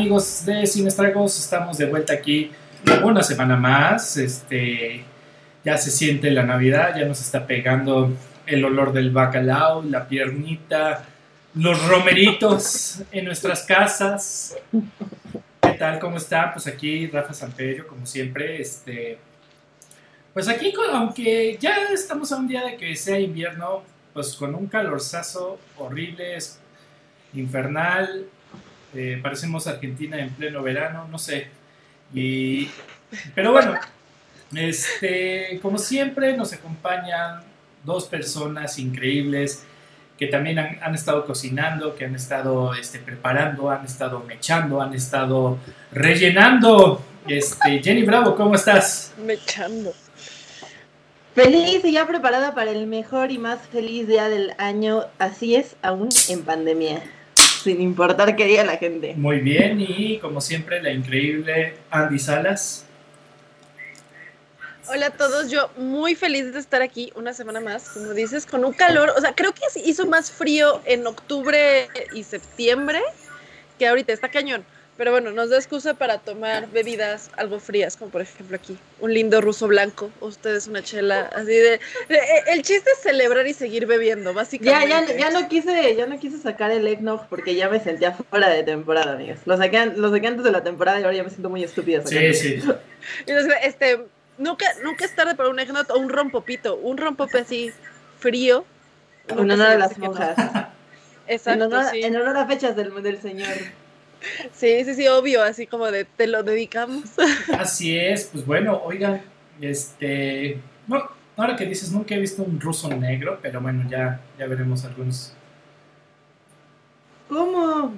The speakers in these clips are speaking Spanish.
amigos de Sin Estragos? Estamos de vuelta aquí una semana más. Este, ya se siente la Navidad, ya nos está pegando el olor del bacalao, la piernita, los romeritos en nuestras casas. ¿Qué tal? ¿Cómo están? Pues aquí Rafa Samperio, como siempre. Este, pues aquí, aunque ya estamos a un día de que sea invierno, pues con un calorzazo horrible, infernal. Eh, parecemos Argentina en pleno verano, no sé. Y, pero bueno, este, como siempre nos acompañan dos personas increíbles que también han, estado cocinando, que han estado este, preparando, han estado mechando, han estado rellenando. Este, Jenny Bravo, ¿cómo estás? Mechando. Feliz y ya preparada para el mejor y más feliz día del año. Así es, aún en pandemia sin importar qué diga la gente. Muy bien, y como siempre, la increíble Andy Salas. Hola a todos, yo muy feliz de estar aquí una semana más, como dices, con un calor, o sea, creo que hizo más frío en octubre y septiembre que ahorita, está cañón. Pero bueno, nos da excusa para tomar bebidas algo frías, como por ejemplo aquí, un lindo ruso blanco, ustedes una chela, así de... El chiste es celebrar y seguir bebiendo, básicamente. Ya, ya, ya no quise, ya no quise sacar el eggnog porque ya me sentía fuera de temporada, amigas. Lo saqué, lo saqué antes de la temporada y ahora ya me siento muy estúpida. Sí, sí. este, nunca, nunca es tarde para un eggnog o un rompopito, un rompope así frío. En honor a las monjas. Exacto, en honor, en honor a fechas del, del Señor. Sí, sí, sí, obvio, así como de te lo dedicamos. Así es, pues bueno, oigan, este, no, ahora que dices, nunca he visto un ruso negro, pero bueno, ya, ya veremos algunos. ¿Cómo?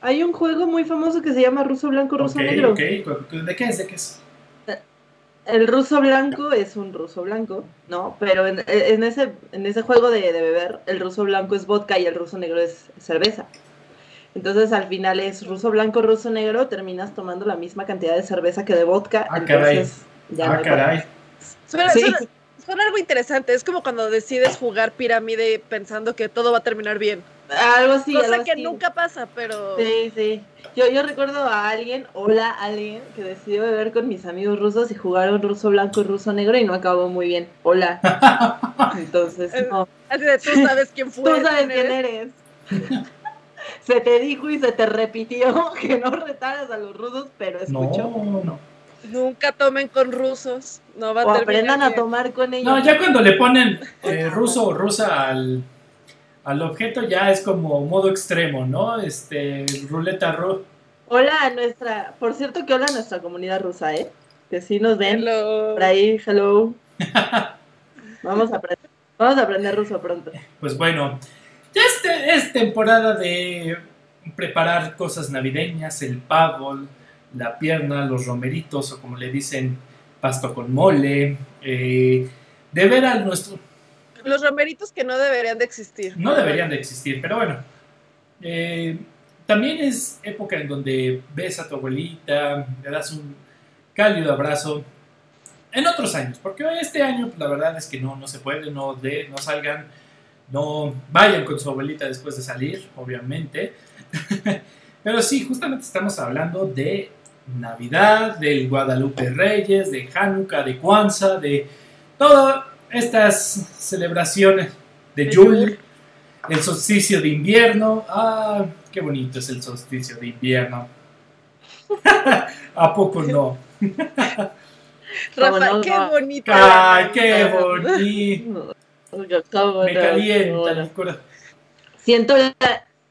Hay un juego muy famoso que se llama Ruso Blanco, Ruso Negro. Ok, ¿de qué es? ¿De qué es? El ruso blanco es un ruso blanco, ¿no? Pero en, ese, en ese juego de, de beber, el ruso blanco es vodka y el ruso negro es cerveza. Entonces al final es ruso blanco, ruso negro, terminas tomando la misma cantidad de cerveza que de vodka. Ah, caray. ah, caray. Suena, algo interesante, es como cuando decides jugar pirámide pensando que todo va a terminar bien. Algo así. Cosa que nunca pasa, pero... Sí, sí. Yo, yo recuerdo a alguien, hola, alguien, que decidió beber con mis amigos rusos y jugaron ruso blanco y ruso negro y no acabó muy bien. Hola. Entonces, no. Así de, tú sabes quién fue. Tú sabes quién eres se te dijo y se te repitió que no retaras a los rusos, pero escuchó. No, no. Nunca tomen con rusos. No va o aprendan a tomar con ellos. No, ya cuando le ponen eh, ruso o rusa al, al objeto ya es como modo extremo, ¿no? Este, ruleta ru. Hola a nuestra, por cierto que hola a nuestra comunidad rusa, ¿eh? Que sí nos ven. Hello. Por ahí, hello. vamos a aprender, vamos a aprender ruso pronto. Pues bueno, este, es temporada de preparar cosas navideñas, el pavo, la pierna, los romeritos o como le dicen, pasto con mole, eh, de ver a nuestro... Los romeritos que no deberían de existir. No deberían de existir, pero bueno. Eh, también es época en donde ves a tu abuelita, le das un cálido abrazo. En otros años, porque este año la verdad es que no, no se puede, no, de, no salgan no vayan con su abuelita después de salir, obviamente. Pero sí, justamente estamos hablando de Navidad, del Guadalupe Reyes, de Hanukkah, de Kwanzaa, de todas estas celebraciones de Yule, el solsticio de invierno. Ah, qué bonito es el solsticio de invierno. ¿A poco no? Rafa, qué bonito. Ay, qué bonito. Me calienta el corazón. Siento la,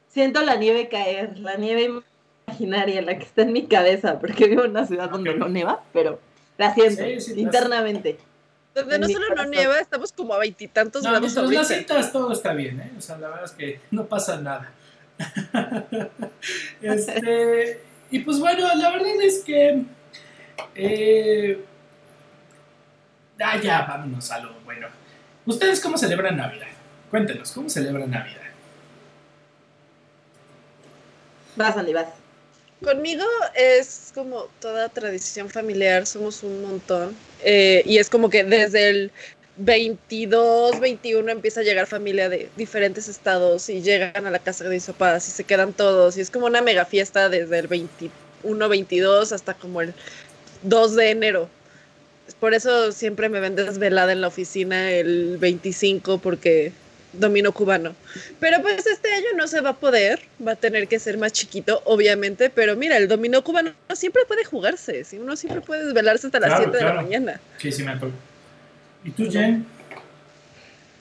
siento la nieve caer, la nieve imaginaria, la que está en mi cabeza, porque vivo en una ciudad donde no nieva, pero la siento internamente. Donde no solo no nieva, estamos como a veintitantos no, grados ahorita. las citas todo está bien, ¿eh? O sea, la verdad es que no pasa nada. este, y pues bueno, la verdad es que... Eh, ah, ya, vámonos a lo bueno. ¿Ustedes cómo celebran Navidad? Cuéntenos, ¿cómo celebran Navidad? Vas, Andy, vas. Conmigo es como toda tradición familiar, somos un montón. Eh, y es como que desde el 22, 21 empieza a llegar familia de diferentes estados y llegan a la casa de mis papás y se quedan todos y es como una mega fiesta desde el 21, 22 hasta como el 2 de enero. Por eso siempre me ven desvelada en la oficina el 25 porque domino cubano. Pero pues este año no se va a poder, va a tener que ser más chiquito, obviamente, pero mira, el dominó cubano siempre puede jugarse, ¿sí? uno siempre puede desvelarse hasta las Claro, 7 de la mañana. Sí, sí me acuerdo. ¿Y tú, Jen?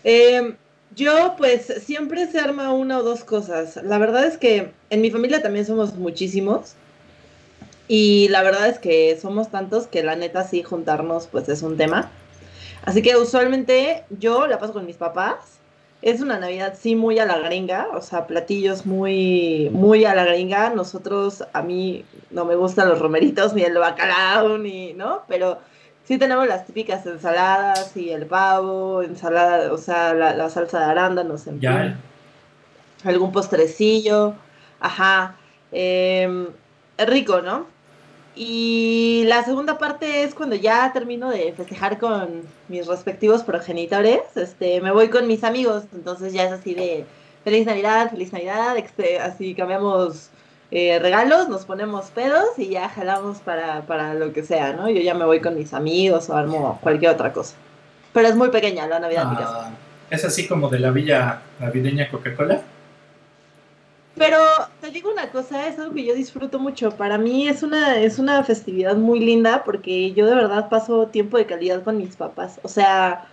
Eh, yo, pues, siempre se arma una o dos cosas. La verdad es que en mi familia también somos muchísimos. Y la verdad es que somos tantos que la neta sí juntarnos, pues, es un tema. Así que usualmente yo la paso con mis papás. Es una Navidad sí muy a la gringa, o sea, platillos muy, muy a la gringa. Nosotros, a mí no me gustan los romeritos, ni el bacalao, ni, ¿no? Pero sí tenemos las típicas ensaladas y el pavo, ensalada, o sea, la, la salsa de arándanos, en fin. Algún postrecillo, ajá. es rico, ¿no? Y la segunda parte es cuando ya termino de festejar con mis respectivos progenitores, este, me voy con mis amigos, entonces ya es así de feliz Navidad, feliz Navidad, este, así cambiamos eh, regalos, nos ponemos pedos y ya jalamos para, para lo que sea, ¿no? Yo ya me voy con mis amigos o armo cualquier otra cosa. Pero es muy pequeña la Navidad. Ah, es así como de la villa navideña Coca-Cola. Pero te digo una cosa, es algo que yo disfruto mucho. Para mí es una, es una festividad muy linda porque yo de verdad paso tiempo de calidad con mis papás. O sea,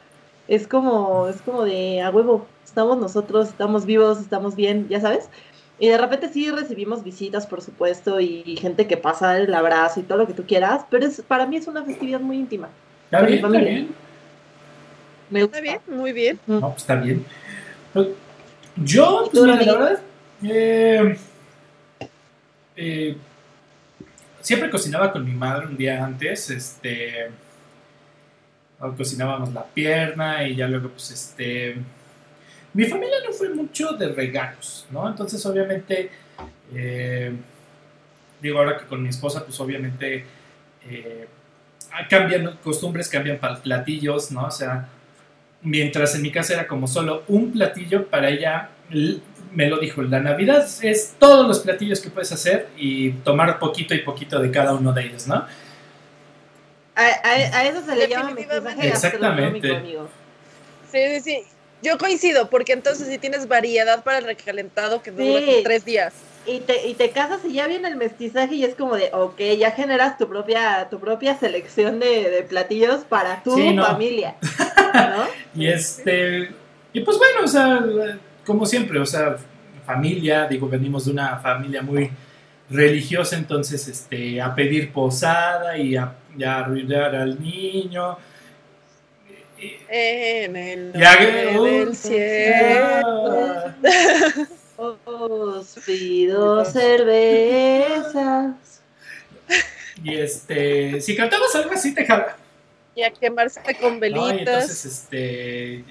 es como, es como de a huevo. Estamos nosotros, estamos vivos, estamos bien, ya sabes. Y de repente sí recibimos visitas, por supuesto, y gente que pasa el abrazo y todo lo que tú quieras, pero es, para mí es una festividad muy íntima. ¿Está bien? ¿Está bien? Me gusta. Está bien, muy bien. No, pues está bien. Yo, ¿Y pues mira, la verdad, eh, eh, siempre cocinaba con mi madre un día antes, este, cocinábamos la pierna y ya luego, pues, este, mi familia no fue mucho de regalos, ¿no? Entonces, obviamente, eh, digo ahora que con mi esposa, pues, obviamente, eh, cambian costumbres, cambian platillos, ¿no? O sea, mientras en mi casa era como solo un platillo, para ella me lo dijo, la Navidad es todos los platillos que puedes hacer y tomar poquito y poquito de cada uno de ellos, ¿no? A, a- a eso se le llama mestizaje Exactamente. amigo. Sí, sí, sí. Yo coincido, porque entonces si tienes variedad para el recalentado que dura Sí. tres días. Y te, y te casas y ya viene el mestizaje y es como de, ok, ya generas tu propia, tu propia selección de, de platillos para tu Sí, no. familia. ¿No? Y este, y pues bueno, o sea, como siempre, o sea, familia, digo, venimos de una familia muy religiosa, entonces, este, a pedir posada y a, y a arrullar al niño. Y- En el Ya, nombre uh, del cielo. Os pido cervezas. Y este, si cantabas algo así, te jala. Y a quemarse con velitas. entonces, este,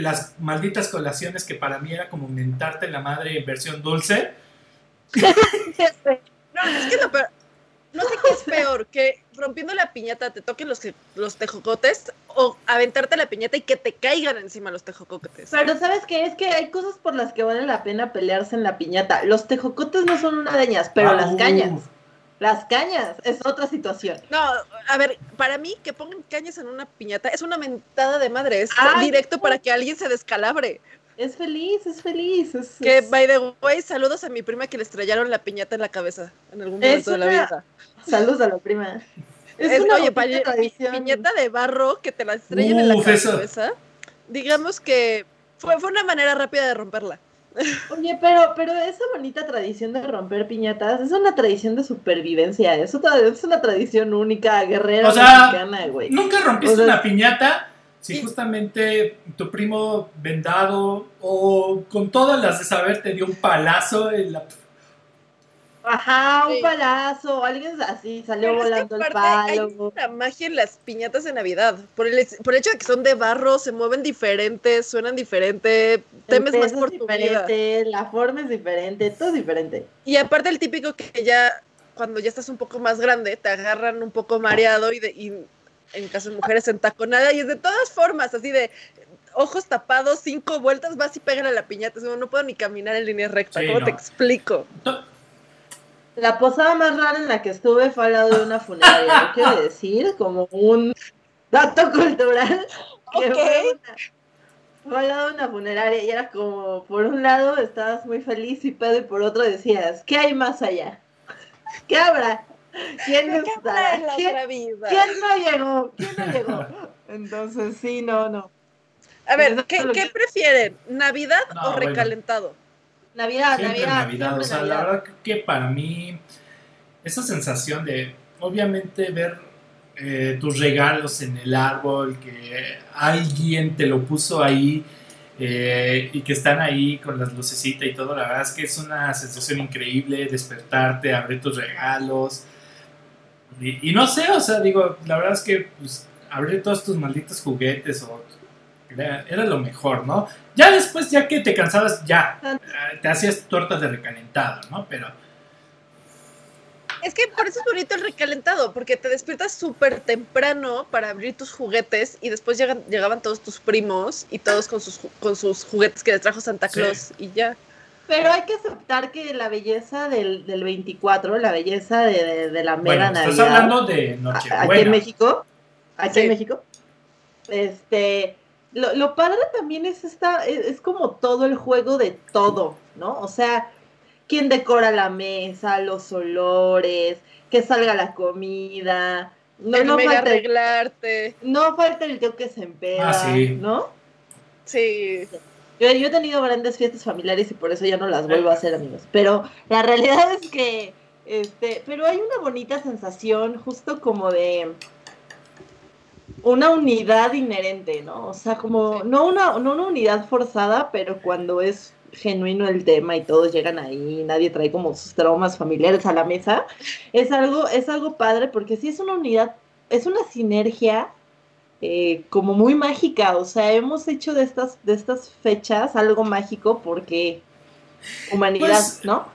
las malditas colaciones que para mí era como mentarte la madre en versión dulce. No, es que lo peor. No sé qué es peor, que rompiendo la piñata te toquen los, los tejocotes o aventarte la piñata y que te caigan encima los tejocotes. Pero ¿sabes qué? Es que hay cosas por las que vale la pena pelearse en la piñata. Los tejocotes no son una deñas, pero Ah, las uh. Las cañas es otra situación. No, a ver, para mí que pongan cañas en una piñata es una mentada de madre, es Ay, directo no. para que alguien se descalabre. Es feliz, es feliz. Es, Que, es- by the way, saludos a mi prima que le estrellaron la piñata en la cabeza en algún momento de la vida. Saludos a la prima. Es, Es- una oye, piñata de barro que te la estrellen en la cabeza. Digamos que fue, fue una manera rápida de romperla. Oye, pero, pero esa bonita tradición de romper piñatas es una tradición de supervivencia. Es, otra, es una tradición única, guerrera O sea, mexicana, güey. Nunca rompiste O sea, una piñata si justamente tu primo vendado o con todas las de saber te dio un palazo en la... Ajá, un Sí. palazo, alguien así salió Pero es que volando el aparte hay palo. una magia en las piñatas de Navidad. Por el, por el hecho de que son de barro, se mueven diferentes, suenan diferente, temes más por tu vida. diferente, la forma es diferente, todo es diferente. Y aparte el típico que ya, cuando ya estás un poco más grande, te agarran un poco mareado y, de- y en caso de mujeres entaconada y es de todas formas, así de ojos tapados, cinco vueltas, vas y pegan a la piñata. No puedo ni caminar en línea recta. Sí, ¿Cómo no. te explico? La posada más rara en la que estuve fue al lado de una funeraria. ¿Qué quiero decir? Como un dato cultural. que Ok. fue, una- fue al lado de una funeraria y era como, por un lado estabas muy feliz y pedo y por otro decías, ¿qué hay más allá? ¿Qué habrá? ¿Quién ¿De qué en la ¿Quién, otra vida? quién no llegó? ¿Quién no llegó? Entonces, sí, no, no. A ver, ¿qué, prefieren? ¿Navidad No, o bueno. recalentado? Navidad, Siempre Navidad. Navidad, o sea, Navidad. la verdad que para mí esa sensación de obviamente ver eh, tus regalos en el árbol, que alguien te lo puso ahí eh, y que están ahí con las lucecitas y todo, la verdad es que es una sensación increíble despertarte, abrir tus regalos. Y, y no sé, o sea, digo, la verdad es que pues, abrir todos tus malditos juguetes o era, era lo mejor, ¿no? Ya después, ya que te cansabas, ya, eh, te hacías tortas de recalentado, ¿no? Pero Es que por eso es bonito el recalentado, porque te despiertas súper temprano para abrir tus juguetes y después llegan, llegaban todos tus primos y todos con sus, con sus juguetes que les trajo Santa Sí. Claus y ya. Pero hay que aceptar que la belleza del, del 24, la belleza de, de- de la mera bueno, estás hablando de a- aquí en Nochebuena. México, aquí Sí. en México, este, lo, lo padre también es esta, es, es como todo el juego de todo, ¿no? O sea, quién decora la mesa, los olores, que salga la comida, no, el no mega falta, el, arreglarte. no falta el tío que se empeda, Ah, sí. ¿no? Sí. Yo, yo he tenido grandes fiestas familiares y por eso ya no las vuelvo a hacer, amigos. Pero la realidad es que, este, pero hay una bonita sensación justo como de una unidad inherente, ¿no? O sea, como, Sí. no, una, no una unidad forzada, pero cuando es genuino el tema y todos llegan ahí, nadie trae como sus traumas familiares a la mesa, es algo, es algo padre porque sí es una unidad, es una sinergia eh, como muy mágica, o sea, hemos hecho de estas, de estas fechas algo mágico porque humanidad, Pues, ¿no?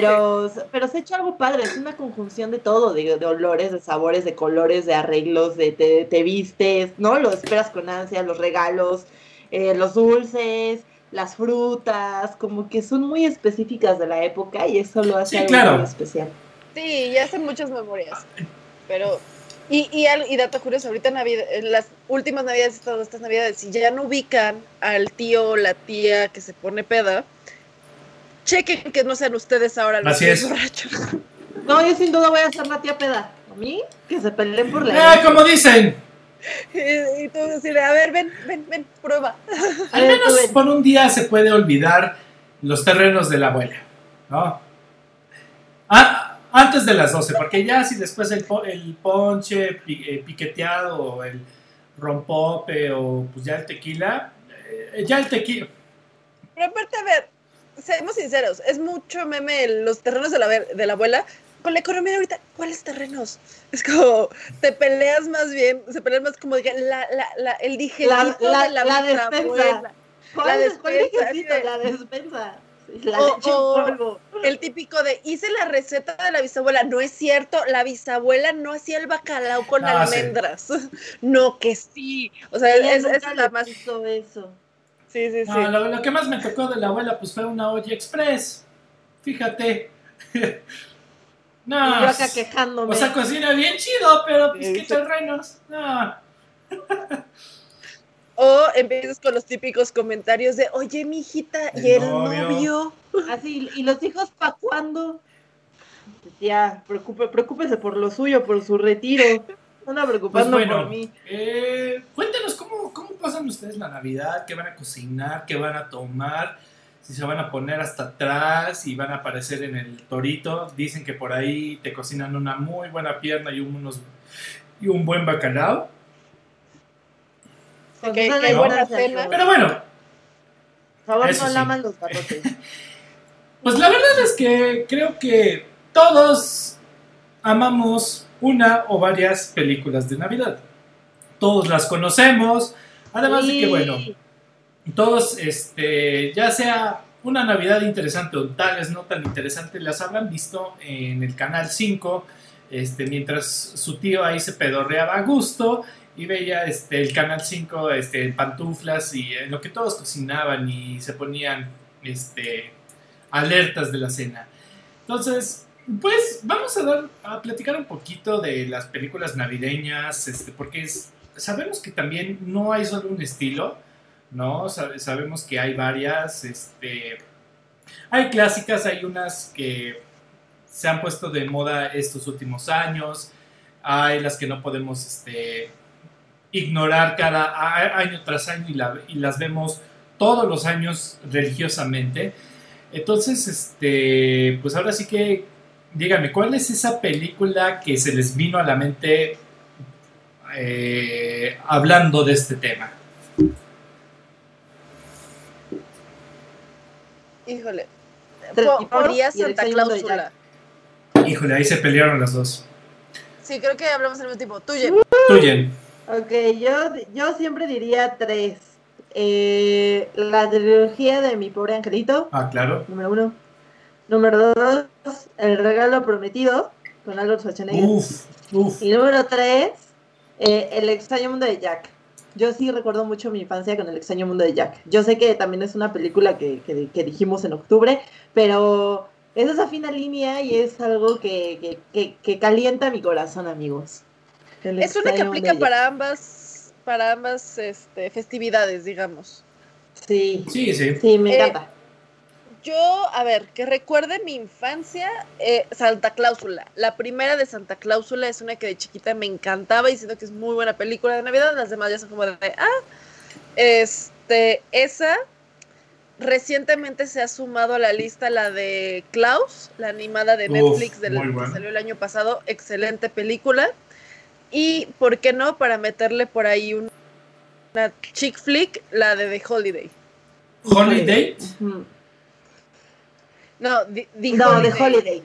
Pero, pero se ha hecho algo padre, es una conjunción de todo, de, de olores, de sabores, de colores, de arreglos, de te, te vistes, ¿no? Lo esperas con ansia, los regalos, eh, los dulces, las frutas, como que son muy específicas de la época y eso lo hace Sí, algo claro. muy especial. Sí, ya hacen muchas memorias. Pero, y, y, al- y dato curioso, ahorita en, Navidad, en las últimas navidades, estas, estas navidades, si ya no ubican al tío o la tía que se pone peda, chequen que no sean ustedes ahora los Así es. borrachos. No, yo sin duda voy a ser la tía peda. A mí, que se peleen por la Ah, como dicen, Y, y tú decirle, a ver, ven, ven, ven, prueba. al menos por un día se puede olvidar los terrenos de la abuela, ¿no? Ah, antes de las 12, porque ya si después el, po- el ponche pi- eh, piqueteado o el rompope o pues ya el tequila, eh, ya el tequila, Pero aparte, a ver, seamos sinceros, es mucho meme el- los terrenos de la, ver- de la abuela. Con la economía de ahorita, ¿cuáles terrenos? Es como, te peleas más bien, se pelean más como la, la, la, el digerito la- de la, la bisabuela. despensa. ¿Cuál, La es- cuál despensa, dijecito? sí. La despensa. La O-. El típico de, hice la receta de la bisabuela. No es cierto, la bisabuela no hacía el bacalao con Ah, sí. almendras. No, que sí. O sea, es, es la más... eso. Sí, sí, sí. Lo, lo que más me tocó de la abuela pues fue una olla express. Fíjate. no. Y yo acá quejándome. O sea, cocina bien chido, pero pues Sí, qué terrenos. No. O empiezas con los típicos comentarios de, oye, mijita, El ¿y el novio. novio? Así, ¿y los hijos para cuándo? Ya, preocupe, preocúpese por lo suyo, por su retiro. No anda Pues preocupando bueno, por mí. eh, cuéntanos cómo, cómo pasan ustedes la Navidad, qué van a cocinar, qué van a tomar, si se van a poner hasta atrás y van a aparecer en el torito. Dicen que por ahí te cocinan una muy buena pierna y unos y un buen bacalao. Con que- que buena cena. Pero bueno, Por favor, no sí. laman los barrotes. Pues la verdad es que creo que todos amamos una o varias películas de Navidad. Todos las conocemos. Además de que, bueno, todos, este, ya sea una Navidad interesante o tal vez no tan interesante, las habrán visto en el canal 5, este, mientras su tío ahí se pedorreaba a gusto y veía este, el Canal 5 este, en pantuflas y en lo que todos cocinaban y se ponían este, alertas de la cena. Entonces, pues vamos a dar a platicar un poquito de las películas navideñas, este, porque sabemos que también no hay solo un estilo, ¿no? sabemos que hay varias, este, hay clásicas, hay unas que se han puesto de moda estos últimos años, hay las que no podemos este, ignorar cada año tras año y, y las vemos todos los años religiosamente. Entonces, este, pues ahora sí que díganme, ¿cuál es esa película que se les vino a la mente eh, hablando de este tema? Híjole. Por Santa Cláusula. Híjole, ahí se pelearon las dos. Sí, creo que hablamos al mismo tiempo. Tuyen. Tuyen. Ok, yo, yo siempre diría tres. Eh, la trilogía de mi pobre angelito. Ah, claro. Número uno. Número dos, El regalo prometido con Albert Schwarzenegger. Uf, uf. Y número tres, eh, El extraño mundo de Jack. Yo sí recuerdo mucho mi infancia con El extraño mundo de Jack. Yo sé que también es una película que, que, dijimos en octubre, pero es esa fina línea y es algo que, que calienta mi corazón, amigos. es una que aplica para ambas, para ambas este, festividades, digamos. Sí, sí, sí. Sí, me eh, encanta yo, a ver, que recuerde mi infancia, eh, Santa Cláusula. La primera de Santa Cláusula es una que de chiquita me encantaba y siento que es muy buena película de Navidad. Las demás ya son como de, ah, este, esa. Recientemente se ha sumado a la lista la de Klaus, la animada de Netflix del, que salió el año pasado. Excelente película. Y, ¿por qué no? Para meterle por ahí una chick flick, la de The Holiday. ¿Holiday? No, The, no, Holiday. The Holiday.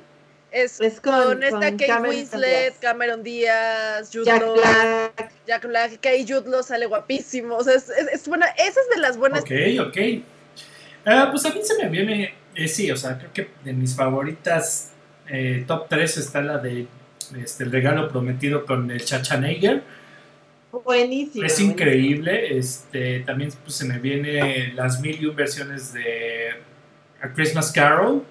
Es, con, esta Kate Winslet, Cameron Díaz, Jude Jack Black. Jack Black, que ahí Jude Law sale guapísimo. O sea, es, es, buena. Esa es de las buenas. Ok, ok. Uh, pues a mí se me viene. Eh, sí, o sea, creo que de mis favoritas eh, top 3 está la de este, El regalo prometido con el Chachanegger. Buenísimo. Es increíble. Este, también pues, se me viene las mil y un versiones de a Christmas Carol,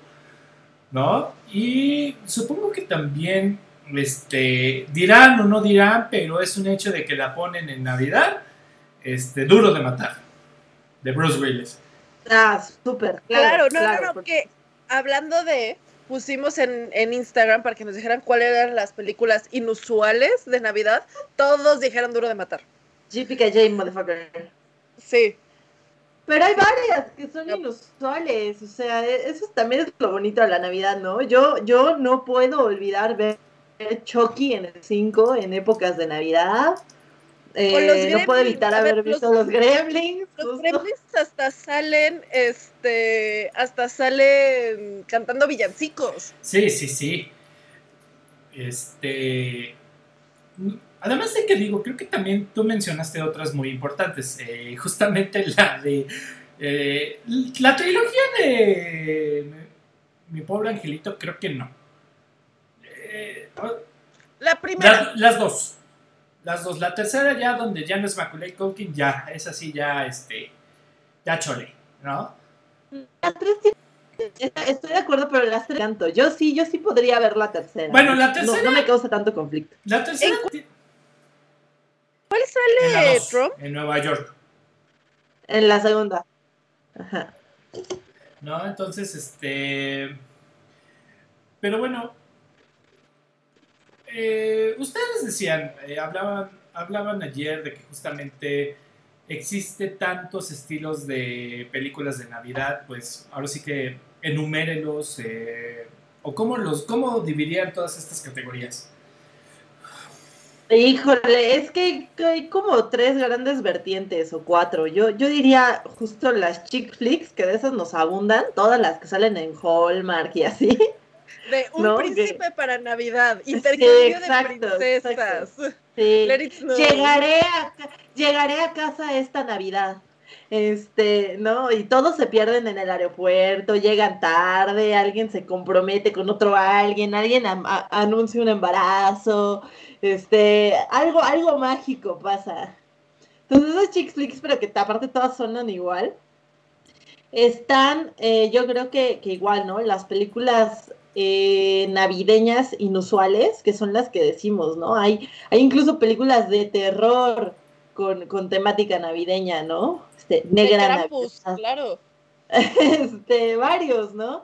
¿no? Y supongo que también este, dirán o no dirán, pero es un hecho de que la ponen en Navidad, este, duro de matar, de Bruce Willis. Ah, súper. Claro, no, no, no, que hablando de, pusimos en, en, Instagram para que nos dijeran cuáles eran las películas inusuales de Navidad, todos dijeron duro de matar. JPKJ, motherfucker. Sí. Pero hay varias que son inusuales, o sea, e-, eso también es lo bonito de la Navidad, ¿no? Yo, yo no puedo olvidar ver Chucky en el 5 en épocas de Navidad. Eh, no puedo evitar haber visto los, Gremlins. Los Gremlins hasta salen, este, hasta salen cantando villancicos. Sí, sí, sí. Este, Además de que digo, creo que también tú mencionaste otras muy importantes. Eh, justamente la de. Eh, la trilogía de. Mi pobre angelito, creo que no. Eh, la primera. Las, dos. Las dos. La tercera, ya donde ya no es Macaulay Culkin, ya. Es así, ya, este. Ya chole, ¿no? La tres Estoy de acuerdo, pero las tres tanto. Yo sí, yo sí podría ver la tercera. Bueno, la tercera. No, no me causa tanto conflicto. La tercera. ¿Cuál sale Trump? En Nueva York. En la segunda. Ajá. No, entonces, este. Pero bueno. Eh, ustedes decían, eh, hablaban, hablaban ayer de que justamente existe tantos estilos de películas de Navidad, pues ahora sí que enumérelos, eh, o cómo los, cómo dividirían todas estas categorías. Híjole, es que hay como tres grandes vertientes o cuatro. Yo, yo diría justo las chick flicks, que de esas nos abundan, todas las que salen en Hallmark y así. De un príncipe para Navidad, intercambio de princesas. Sí. Llegaré, a, llegaré a casa esta Navidad. Este, ¿no? Y todos se pierden en el aeropuerto, llegan tarde, alguien se compromete con otro alguien, alguien anuncia un embarazo, este, algo, algo mágico pasa. Entonces esos chick flicks, pero que aparte todas sonan igual, están, eh, yo creo que, igual, ¿no? Las películas eh, navideñas inusuales, que son las que decimos, ¿no? Hay, hay incluso películas de terror con, con temática navideña, ¿no? Este, negra claro. este, varios, ¿no?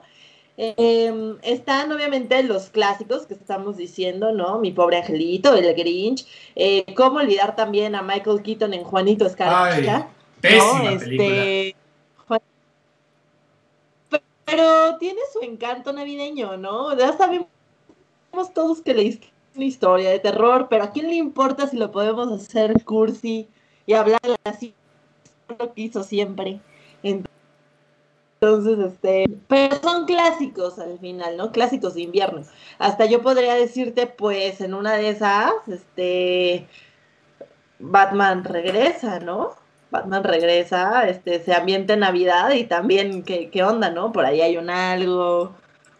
Em, están obviamente los clásicos que estamos diciendo, ¿no? Mi pobre angelito, el Grinch. Eh, ¿Cómo olvidar también a Michael Keaton en Juanito Escarcha? Pésima este, Pero tiene su encanto navideño, ¿no? Ya sabemos todos que le una historia de terror, pero ¿a quién le importa si lo podemos hacer cursi y hablar así lo que hizo siempre? Entonces, este, pero son clásicos al final, ¿no? Clásicos de invierno. Hasta yo podría decirte, pues, en una de esas, este, Batman regresa, ¿no? Batman regresa, este, se ambienta en Navidad y también, ¿qué, qué onda, no? Por ahí hay un algo,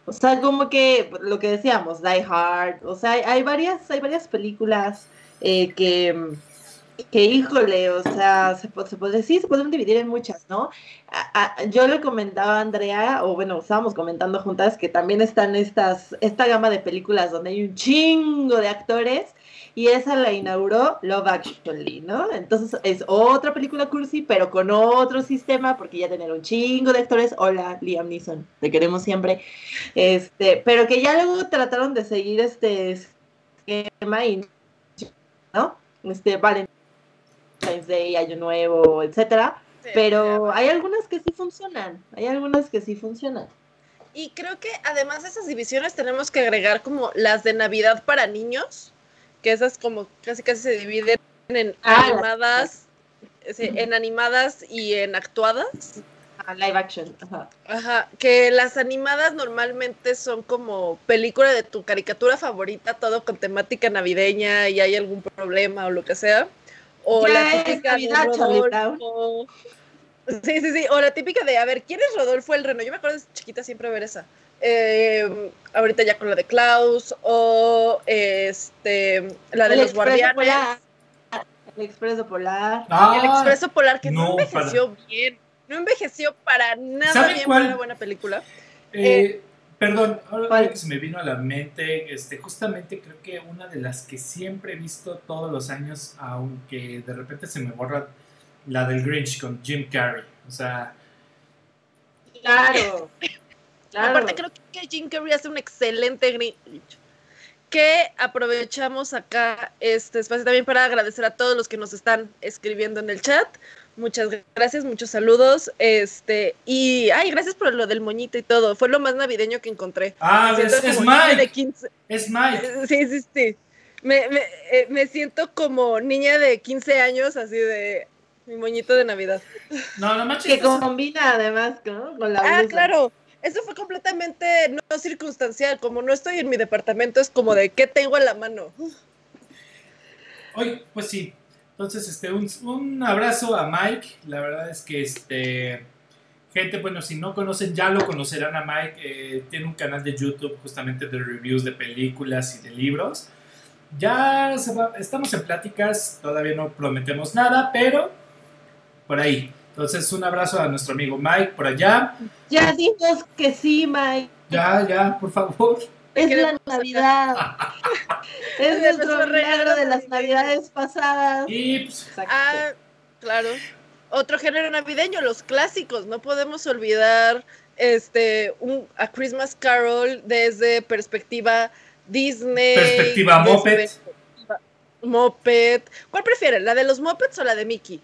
o sea, como que lo que decíamos, Die Hard, o sea, hay, varias, hay varias películas eh, que, que, híjole, o sea, se, puede, sí, se pueden dividir en muchas, ¿no? yo le comentaba a Andrea, o bueno, estábamos comentando juntas que también están estas, esta gama de películas donde hay un chingo de actores y esa la inauguró Love Actually, ¿no? Entonces es otra película cursi, pero con otro sistema, porque ya tener un chingo de actores. Hola, Liam Neeson, te queremos siempre. Este, pero que ya luego trataron de seguir este esquema y, ¿no? Este, Valentine's Day, Año Nuevo, etcétera. pero hay algunas que sí funcionan, hay algunas que sí funcionan. Y creo que además de esas divisiones tenemos que agregar como las de Navidad para niños, que esas como casi casi se dividen en ah, animadas, en animadas y en actuadas. Ah, live action, ajá. Ajá, que las animadas normalmente son como película de tu caricatura favorita, todo con temática navideña y hay algún problema o lo que sea. O la típica de Rodolfo. Sí, sí, sí. O la típica de, a ver, ¿quién es Rodolfo el Reno? Yo me acuerdo de chiquita siempre ver esa. Eh, ahorita ya con la de Klaus, o este, la de los guardianes. el Expreso Polar. Ah, el Expreso Polar, que no, envejeció bien. No envejeció para nada bien cuál? una buena película. Eh, eh, perdón, ahora que se me vino a la mente, este, justamente creo que una de las que siempre he visto todos los años, aunque de repente se me borra, la del Grinch con Jim Carrey. O sea. Claro. Aparte creo que Jim Carrey hace un excelente Grinch. Que aprovechamos acá este espacio también para agradecer a todos los que nos están escribiendo en el chat. Muchas gracias, muchos saludos. Este, y ay, gracias por lo del moñito y todo. Fue lo más navideño que encontré. Ah, es, es Mike. Es Mike. Sí, sí, sí. Me, me, eh, me, siento como niña de 15 años, así de mi moñito de Navidad. No, no Que combina además ¿no? con la Ah, claro eso fue completamente no circunstancial. Como no estoy en mi departamento, es como de qué tengo en la mano. Oye, pues sí. Entonces, este, un, abrazo a Mike. La verdad es que este. Gente, bueno, si no conocen, ya lo conocerán a Mike. Eh, tiene un canal de YouTube justamente de reviews de películas y de libros. Ya estamos en pláticas, todavía no prometemos nada, pero por ahí. Entonces, un abrazo a nuestro amigo Mike por allá. Ya dinos que sí, Mike. Ya, ya, por favor. Es la Navidad. es nuestro regalo de las Navidades pasadas. Y, pues, ah, claro. Otro género navideño, los clásicos. No podemos olvidar este un A Christmas Carol desde perspectiva Disney. Perspectiva Moped. Moped. ¿Cuál prefiere? ¿La de los Mopeds o la de Mickey?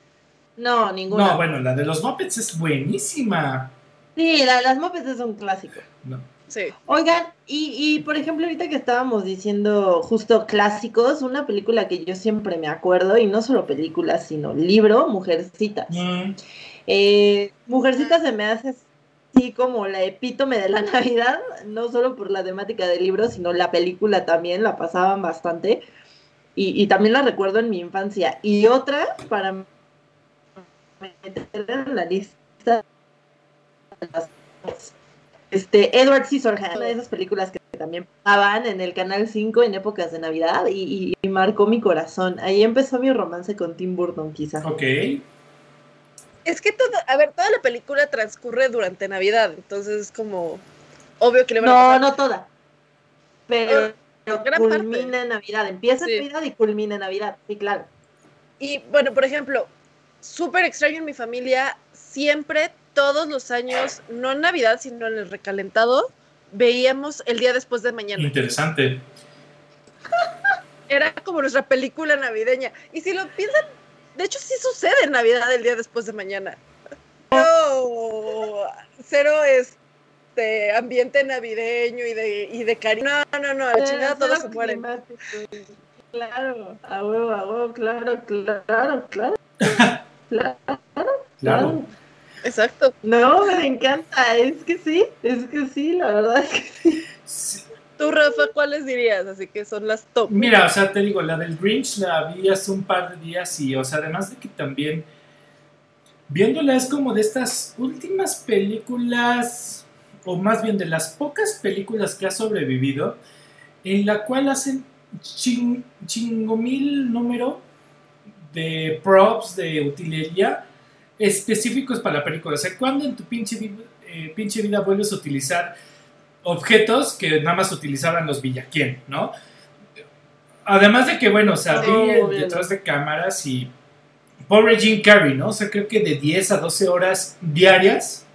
No, ninguna. No, bueno, la de los Muppets es buenísima. Sí, la de las Muppets es un clásico. No. Sí. Oigan, y, y por ejemplo, ahorita que estábamos diciendo justo clásicos, una película que yo siempre me acuerdo, y no solo película, sino libro, Mujercitas. Mm. Eh, Mujercitas se me hace así como la epítome de la Navidad, no solo por la temática del libro, sino la película también, la pasaban bastante. Y, y también la recuerdo en mi infancia. Y otra, para meter en la lista este Edward Scissorhands, una de esas películas que también pasaban en el canal 5 en épocas de Navidad y, y, marcó mi corazón. Ahí empezó mi romance con Tim Burton, quizás. Ok. Es que todo, a ver, toda la película transcurre durante Navidad, entonces es como obvio que le van no, a pasar. No, toda. Pero, pero culmina en Navidad, empieza Sí. en Navidad y culmina en Navidad, sí, claro. Y bueno, por ejemplo, súper extraño en mi familia, siempre, todos los años, no en Navidad, sino en el recalentado, veíamos el día después de mañana. Interesante. Era como nuestra película navideña. Y si lo piensan, de hecho sí sucede en Navidad el día después de mañana. Cero, cero este ambiente navideño y de, y de cariño. No, no, no, a la chingada todos se mueren. climático. Claro, a huevo, a huevo, claro, claro, claro. claro. Claro. Exacto. No, me encanta, es que sí, es que sí, la verdad es que sí. Sí. Tú, Rafa, ¿cuáles dirías? Así que son las top. Mira, o sea, te digo, la del Grinch la vi hace un par de días y, o sea, además de que también viéndola es como de estas últimas películas, o más bien de las pocas películas que ha sobrevivido, en la cual hacen ching, chingomil número de props, de utilería específicos para la película. O sea, cuando en tu pinche, eh, pinche vida vuelves a utilizar objetos que nada más utilizaban los villaquien, ¿no? Además de que, bueno, o sea, vi Obvio. detrás de cámaras y pobre Jim Carrey, ¿no? O sea, creo que de 10 a 12 horas diarias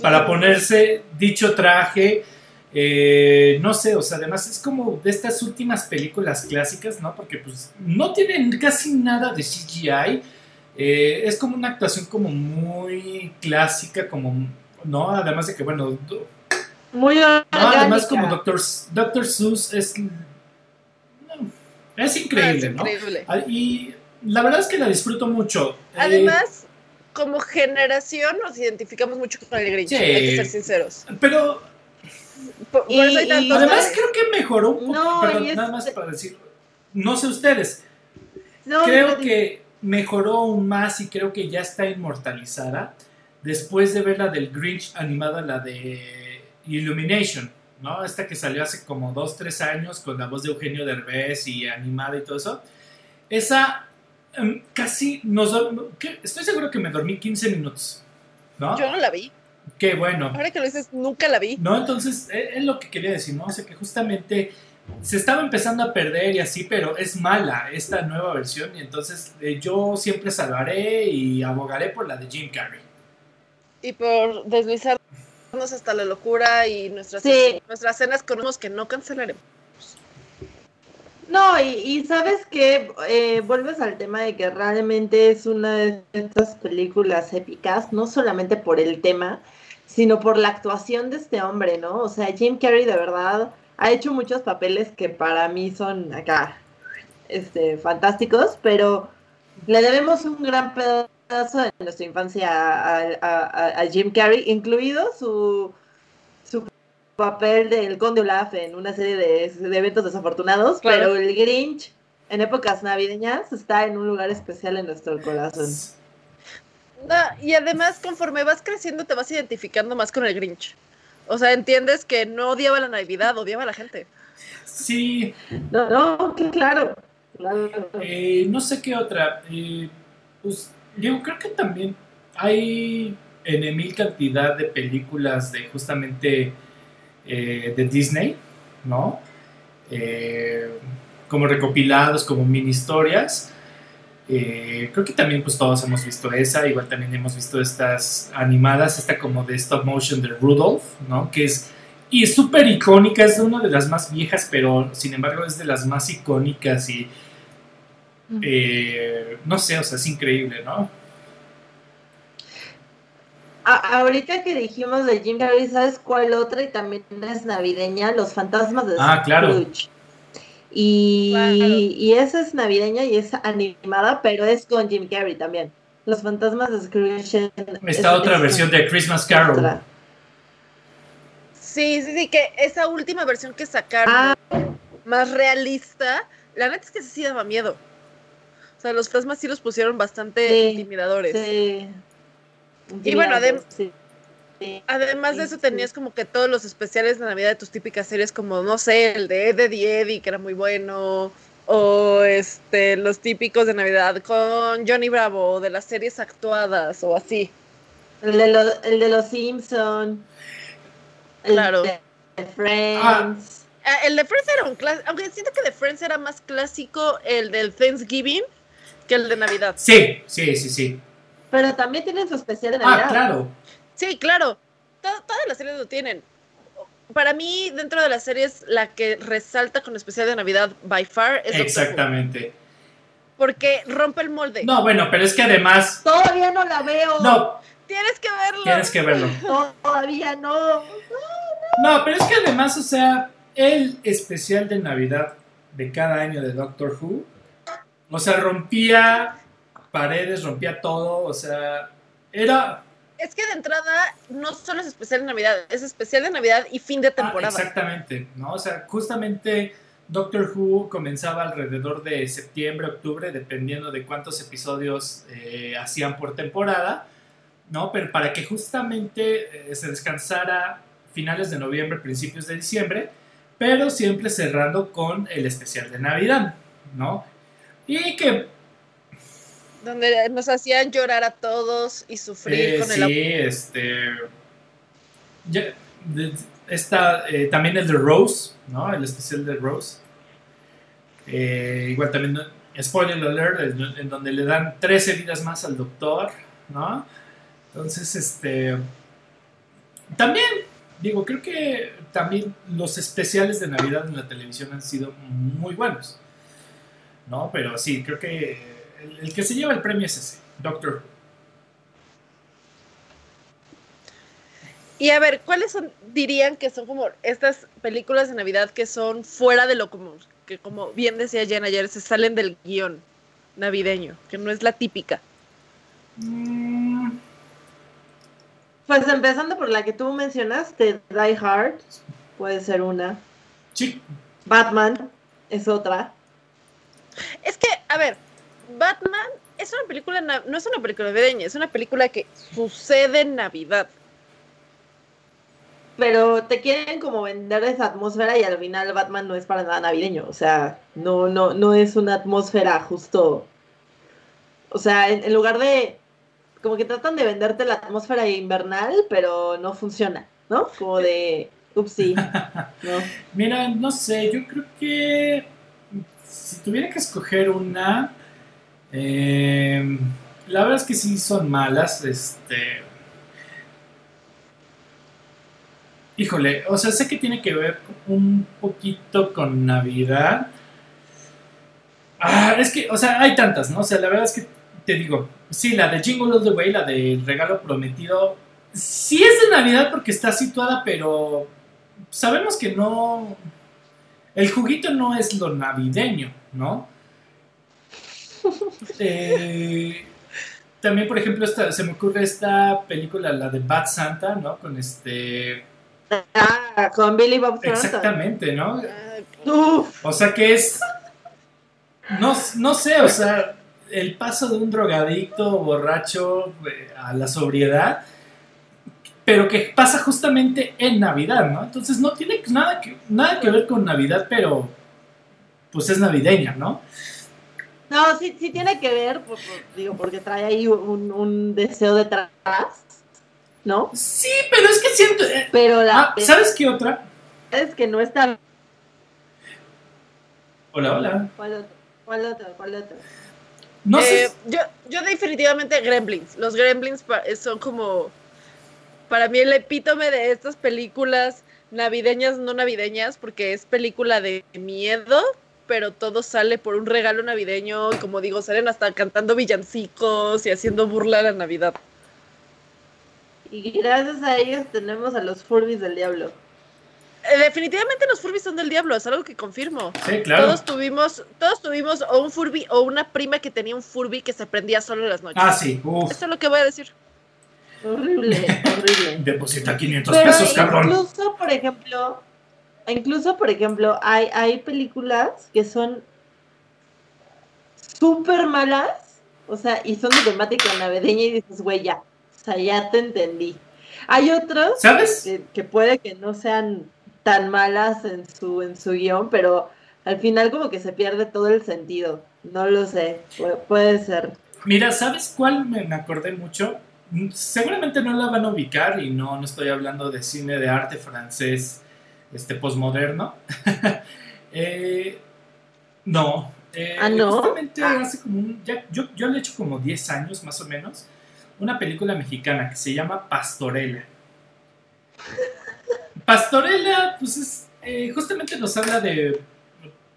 para ponerse dicho traje. eh, no sé, o sea, además es como de estas últimas películas clásicas, ¿no? Porque pues no tienen casi nada de CGI. Eh, es como una actuación como muy clásica, como, ¿no? Además de que, bueno, Muy no, además como Doctor, Doctor Seuss es, no, es increíble, Es ¿no? increíble. Ah, Y la verdad es que la disfruto mucho. Eh, Además, como generación nos identificamos mucho con el Grinch, Sí. hay que ser sinceros. pero Por, por Y- eso hay tantos además creo que mejoró un poco. No, perdón, nada más para decir, no sé ustedes, No, creo no, que mejoró aún más y creo que ya está inmortalizada después de ver la del Grinch animada, la de Illumination, ¿no? Esta que salió hace como 2, 3 años con la voz de Eugenio Derbez y animada y todo eso. Esa em, casi nos... que- Estoy seguro que me dormí 15 minutos, ¿no? Yo no la vi. Qué bueno. Ahora que lo dices, nunca la vi. No, entonces eh, es lo que quería decir, ¿no? O sea, que justamente se estaba empezando a perder y así, pero es mala esta nueva versión y entonces eh, yo siempre salvaré y abogaré por la de Jim Carrey. Y por deslizarnos hasta la locura y nuestras, Sí. nuestras cenas con unos que no cancelaremos. No, y, y sabes que vuelves al tema de que realmente es una de estas películas épicas, no solamente por el tema, sino por la actuación de este hombre, ¿no? O sea, Jim Carrey de verdad ha hecho muchos papeles que para mí son acá, este, fantásticos, pero le debemos un gran pedazo de nuestra infancia a, a- a- a Jim Carrey, incluido su, su papel del Conde Olaf en una serie de, de eventos desafortunados, Claro. pero el Grinch en épocas navideñas está en un lugar especial en nuestro corazón. No, y además, conforme vas creciendo, te vas identificando más con el Grinch. O sea, entiendes que no odiaba la Navidad, odiaba a la gente. Sí, No, no, claro. claro. eh, no sé qué otra. eh, pues yo creo que también hay en mil cantidad de películas de justamente eh, de Disney, ¿no? Eh, como recopilados, como mini historias. Eh, creo que también pues todos hemos visto esa, igual también hemos visto estas animadas, esta como de stop motion de Rudolph, ¿no? Que es y es súper icónica, es una de las más viejas, pero sin embargo es de las más icónicas y eh, no sé, o sea, es increíble, ¿no? A- ahorita que dijimos de Jim Carrey, ¿sabes cuál otra? Y también es navideña, Los Fantasmas de Ah, claro. Y, Claro. y esa es navideña y es animada, pero es con Jim Carrey también. Los Fantasmas de Scrooge. Esta otra versión de Christmas Carol. otra. Sí, sí, sí, que esa última versión que sacaron, Ah. más realista, la neta es que sí daba miedo. O sea, los fantasmas sí los pusieron bastante Sí, intimidadores. Sí, Y bueno, tirazo, adem- sí. Además de eso, tenías como que todos los especiales de Navidad de tus típicas series, como, no sé, el de Eddie Eddie, que era muy bueno, o este, los típicos de Navidad con Johnny Bravo, o de las series actuadas, o así. El de, los, el de los Simpson. El Claro. de Friends. Ah. Ah, el de Friends era un clásico, aunque siento que de Friends era más clásico el del Thanksgiving que el de Navidad. Sí, sí, sí, sí. Pero también tienen su especial de Navidad. Ah, claro. Sí, claro, to- todas las series lo tienen. Para mí, dentro de las series, la que resalta con especial de Navidad, by far, es Doctor Who. Exactamente. Porque rompe el molde. No, bueno, pero es que además. Todavía no la veo. No, Tienes que verlo. tienes que verlo. Todavía no. No, pero es que además, o sea, el especial de Navidad de cada año de Doctor Who, o sea, rompía paredes, rompía todo, o sea, era... Es que de entrada no solo es especial de Navidad, es especial de Navidad y fin de Ah, temporada. exactamente, ¿no? O sea, justamente Doctor Who comenzaba alrededor de septiembre, octubre, dependiendo de cuántos episodios eh, hacían por temporada, ¿no? Pero para que justamente eh, se descansara finales de noviembre, principios de diciembre, pero siempre cerrando con el especial de Navidad, ¿no? Y que Donde nos hacían llorar a todos y sufrir Eh, con sí, el este. ya- de- está eh, también el de Rose, ¿no? El especial de Rose. Eh, igual también, spoiler alert, en, en donde le dan 13 vidas más al doctor, ¿no? Entonces, este. También, digo, creo que también los especiales de Navidad en la televisión han sido muy buenos, ¿no? Pero sí, creo que el, el que se lleva el premio es ese, Doctor. Y a ver, ¿cuáles son, dirían que son como estas películas de Navidad que son fuera de lo común? Que como bien decía Jen ayer, se salen del guion navideño, que no es la típica. Mm, Pues empezando por la que tú mencionaste, Die Hard, puede ser una. sí, Batman es otra. Es que, a ver, Batman es una película, na- no es una película navideña, es una película que sucede en Navidad. Pero te quieren como vender esa atmósfera y al final Batman no es para nada navideño. O sea, no, no, no es una atmósfera justo. O sea, en, en lugar de. Como que tratan de venderte la atmósfera invernal, pero no funciona, ¿no? Como de. Upsi. ¿no? mira, no sé, yo creo que si tuviera que escoger una, eh, la verdad es que sí son malas, este... Híjole, o sea, sé que tiene que ver un poquito con Navidad. Ah, es que, o sea, hay tantas, ¿no? O sea, la verdad es que te digo, sí, la de Jingle All the Way, la del regalo prometido, sí es de Navidad porque está situada, pero sabemos que no. El juguito no es lo navideño, ¿no? Eh, también, por ejemplo, esta, se me ocurre esta película, la de Bad Santa, ¿no? Con este. Ah, con Billy Bob Thornton. Exactamente, ¿no? Ah, O sea que es. No, no sé, o sea, el paso de un drogadicto borracho eh, a la sobriedad, pero que pasa justamente en Navidad, ¿no? Entonces no tiene nada que, nada que ver con Navidad, pero pues es navideña, ¿no? No, sí, sí tiene que ver, por- por- digo, porque trae ahí un, un deseo detrás, ¿no? Sí, pero es que siento. eh, Pero la ah, ¿Sabes qué otra? es que no está. Hola, hola. ¿Cuál otro? ¿Cuál otro? ¿Cuál otro? No eh, sé. yo, yo definitivamente Gremlins. Los Gremlins pa- son como, para mí el epítome de estas películas navideñas, no navideñas, porque es película de miedo, pero todo sale por un regalo navideño y como digo, salen hasta cantando villancicos y haciendo burla a la Navidad. Y gracias a ellos tenemos a los Furbies del Diablo. Eh, definitivamente los Furbies son del diablo, es algo que confirmo. Sí, claro. Todos tuvimos, todos tuvimos o un Furby o una prima que tenía un Furby que se prendía solo en las noches. Ah, sí. Uf. Eso es lo que voy a decir. Horrible, horrible. Deposita 500 Pero pesos, cabrón. incluso, por ejemplo, incluso, por ejemplo, hay, hay películas que son súper malas, o sea, y son de temática navideña y dices, güey, ya, O sea, ya te entendí. Hay otros ¿Sabes? que, que puede que no sean tan malas en su, en su guion, pero al final como que se pierde todo el sentido. No lo sé, pu- puede ser. Mira, ¿sabes cuál me, me acordé mucho? Mm, Seguramente no la van a ubicar y no, no estoy hablando de cine de arte francés este posmoderno. Eh, no. eh, Ah, ¿no? Justamente Ah. hace como un, ya- yo, yo le he hecho como 10 años más o menos una película mexicana que se llama Pastorela. Pastorela, pues es, eh, justamente nos habla de,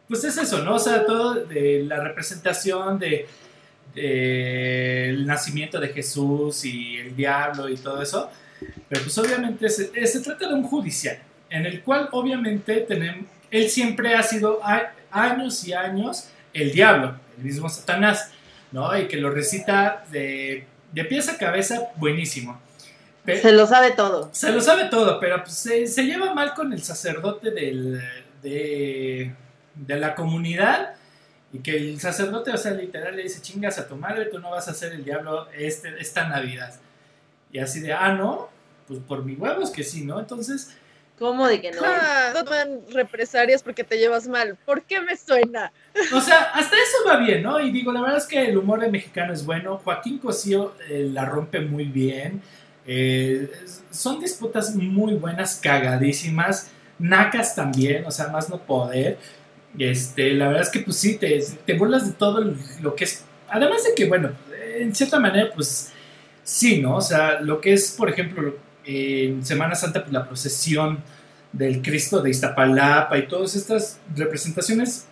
pues es eso, ¿no? O sea, todo de la representación de, de el nacimiento de Jesús y el diablo y todo eso. Pero pues obviamente se, se trata de un judicial, en el cual obviamente tenemos, él siempre ha sido a- años y años el diablo, el mismo Satanás, ¿no? Y que lo recita de, de pies a cabeza buenísimo. Se lo sabe todo. se lo sabe todo, pero pues, se, se lleva mal con el sacerdote del, de, de la comunidad y que el sacerdote, o sea, literal le dice, chingas a tu madre, tú no vas a ser el diablo este, esta Navidad. Y así de, ah, no, pues por mi huevos que sí, ¿no? Entonces, ¿Cómo de que no? Ah, no toman represalias porque te llevas mal. ¿Por qué me suena? o sea, hasta eso va bien, ¿no? Y digo, la verdad es que el humor de mexicano es bueno, Joaquín Cosío eh, la rompe muy bien, eh, son disputas muy buenas, cagadísimas, nacas también, o sea, más no poder. Este, la verdad es que pues sí, te, te burlas de todo lo que es, además de que, bueno, en cierta manera, pues sí, ¿no? O sea, lo que es, por ejemplo, en Semana Santa, pues la procesión del Cristo de Iztapalapa y todas estas representaciones,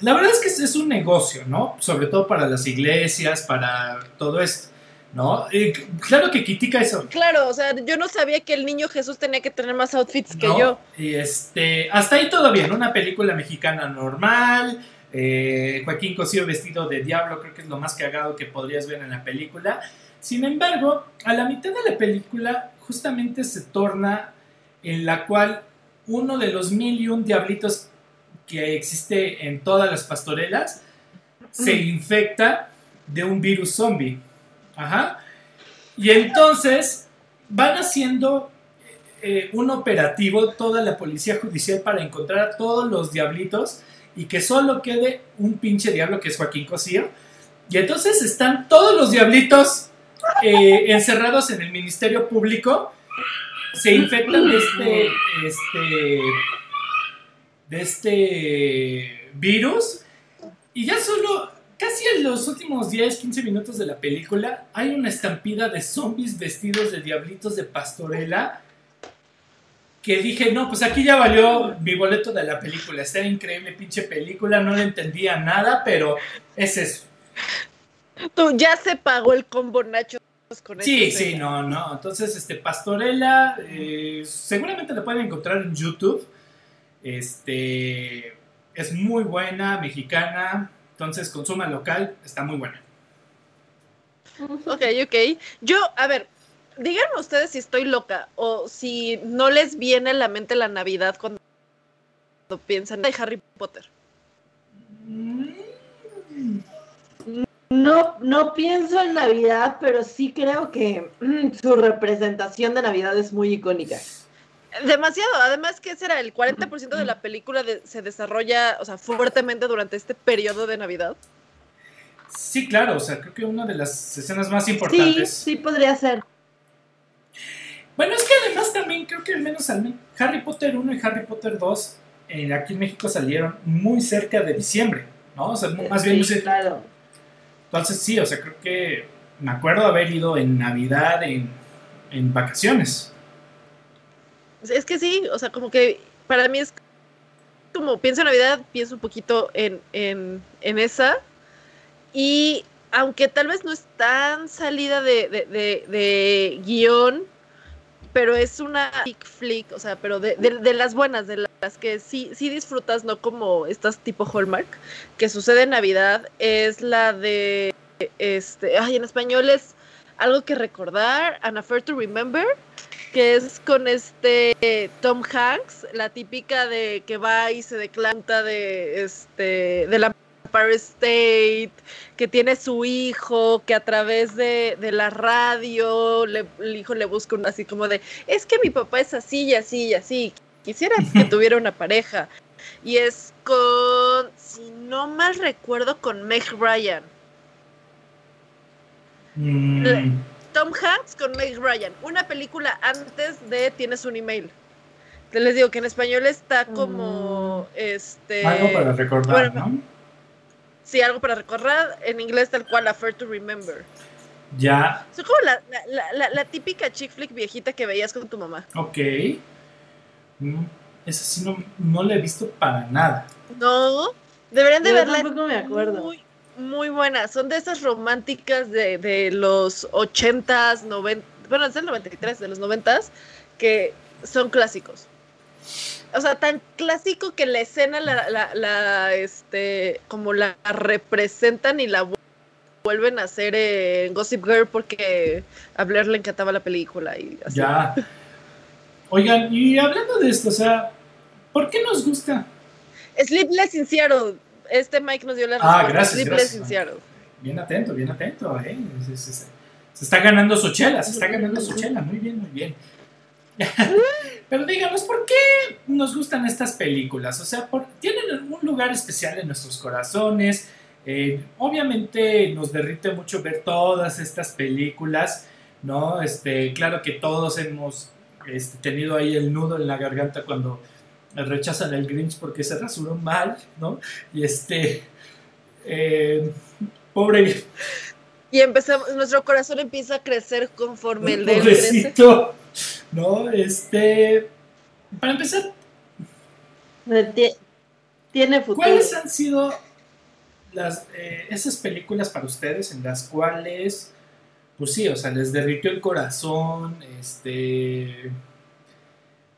la verdad es que es, un negocio, ¿no? Sobre todo para las iglesias, para todo esto, ¿no? Claro que critica eso, Claro, o sea, yo no sabía que el niño Jesús tenía que tener más outfits que ¿no? yo. Y este, hasta ahí todo bien, una película mexicana normal, eh, Joaquín Cosío vestido de diablo, creo que es lo más cagado que podrías ver en la película. Sin embargo, a la mitad de la película justamente se torna en la cual uno de los mil y un diablitos que existe en todas las pastorelas se infecta de un virus zombie. Ajá. Y entonces van haciendo eh, un operativo toda la policía judicial para encontrar a todos los diablitos y que solo quede un pinche diablo que es Joaquín Cosío. Y entonces están todos los diablitos eh, encerrados en el Ministerio Público, se infectan de este, este, de este virus y ya solo, casi en los últimos 10, 15 minutos de la película, hay una estampida de zombies vestidos de diablitos de pastorela que dije, no, pues aquí ya valió mi boleto de la película. Está increíble, pinche película, no le entendía nada, pero es eso. Tú ya se pagó el combo nachos con Sí, esto, sí, no, no. Entonces, este, Pastorela, eh, seguramente la pueden encontrar en YouTube. Este, es muy buena, mexicana. Entonces, consuma local, está muy buena. Ok, ok. Yo, a ver, díganme ustedes si estoy loca o si no les viene a la mente la Navidad cuando piensan en Harry Potter. No, no pienso en Navidad, pero sí creo que mm, su representación de Navidad es muy icónica. Demasiado, además que será el 40% de la película de- se desarrolla, o sea, fuertemente durante este periodo de Navidad. Sí, claro, o sea, creo que una de las escenas más Sí, importantes. sí podría ser. Bueno, es que además también creo que al menos al Harry Potter 1 y Harry Potter 2 eh, aquí en México salieron muy cerca de diciembre, ¿no? O sea, más bien Sí, claro. Entonces sí, o sea, creo que me acuerdo haber ido en Navidad, en, en vacaciones. Es que sí, o sea, como que para mí es como pienso en Navidad, pienso un poquito en, en, en esa. Y aunque tal vez no es tan salida de, de, de- guion, pero es una chick flick, o sea, pero de, las buenas, de las que sí, sí disfrutas, no como estas tipo Hallmark, que sucede en Navidad, es la de, este, ay, en español es algo que recordar, An Affair to Remember, que es con este Tom Hanks, la típica de que va y se declanta de este de la Empire State, que tiene su hijo, que a través de, de la radio le- el hijo le busca un así como de, es que mi papá es así y así y así, quisiera que tuviera una pareja. Y es con, si no mal recuerdo, con Meg Ryan. Mm, Tom Hanks con Meg Ryan. Una película antes de Tienes un email. Te les digo que en español está como este. algo para recordar, bueno, ¿no? Sí, algo para recordar. En inglés tal cual, Affair to Remember. Ya, Son como la, la, la- la- la típica chick flick viejita que veías con tu mamá. ok. Mm, esa sí no, no la he visto para nada. No, deberían de Yo verla. tampoco me acuerdo. Muy, muy buena. Son de esas románticas de, de los 80s, 90, bueno, es del 93, de los 90s, que son clásicos. O sea, tan clásico que la escena la, la, la, este, como la representan y la vu- vuelven a hacer en Gossip Girl porque a Blair le encantaba la película y así. Ya. Oigan, y hablando de esto, o sea, ¿por qué nos gusta? Sleepless in Seattle. Este Mike nos dio la Ah, respuesta. gracias, Sleepless gracias, in. Seattle. Bien atento, bien atento, ¿eh? Se, se- se- se está ganando su chela, se está ganando su chela, muy bien, muy bien. Pero díganos, ¿por qué nos gustan estas películas? O sea, por- tienen un lugar especial en nuestros corazones. Eh, obviamente nos derrite mucho ver todas estas películas, ¿no? Este, claro que todos hemos este, tenido ahí el nudo en la garganta cuando rechazan el Grinch porque se rasuró mal, ¿no? Y este, eh, pobre Y empezamos, nuestro corazón empieza a crecer conforme el de él crece. Pobrecito. No, este. Para empezar, Tie- Tiene futuro. ¿cuáles han sido las, eh, esas películas para ustedes en las cuales, pues sí, o sea, les derritió el corazón, este.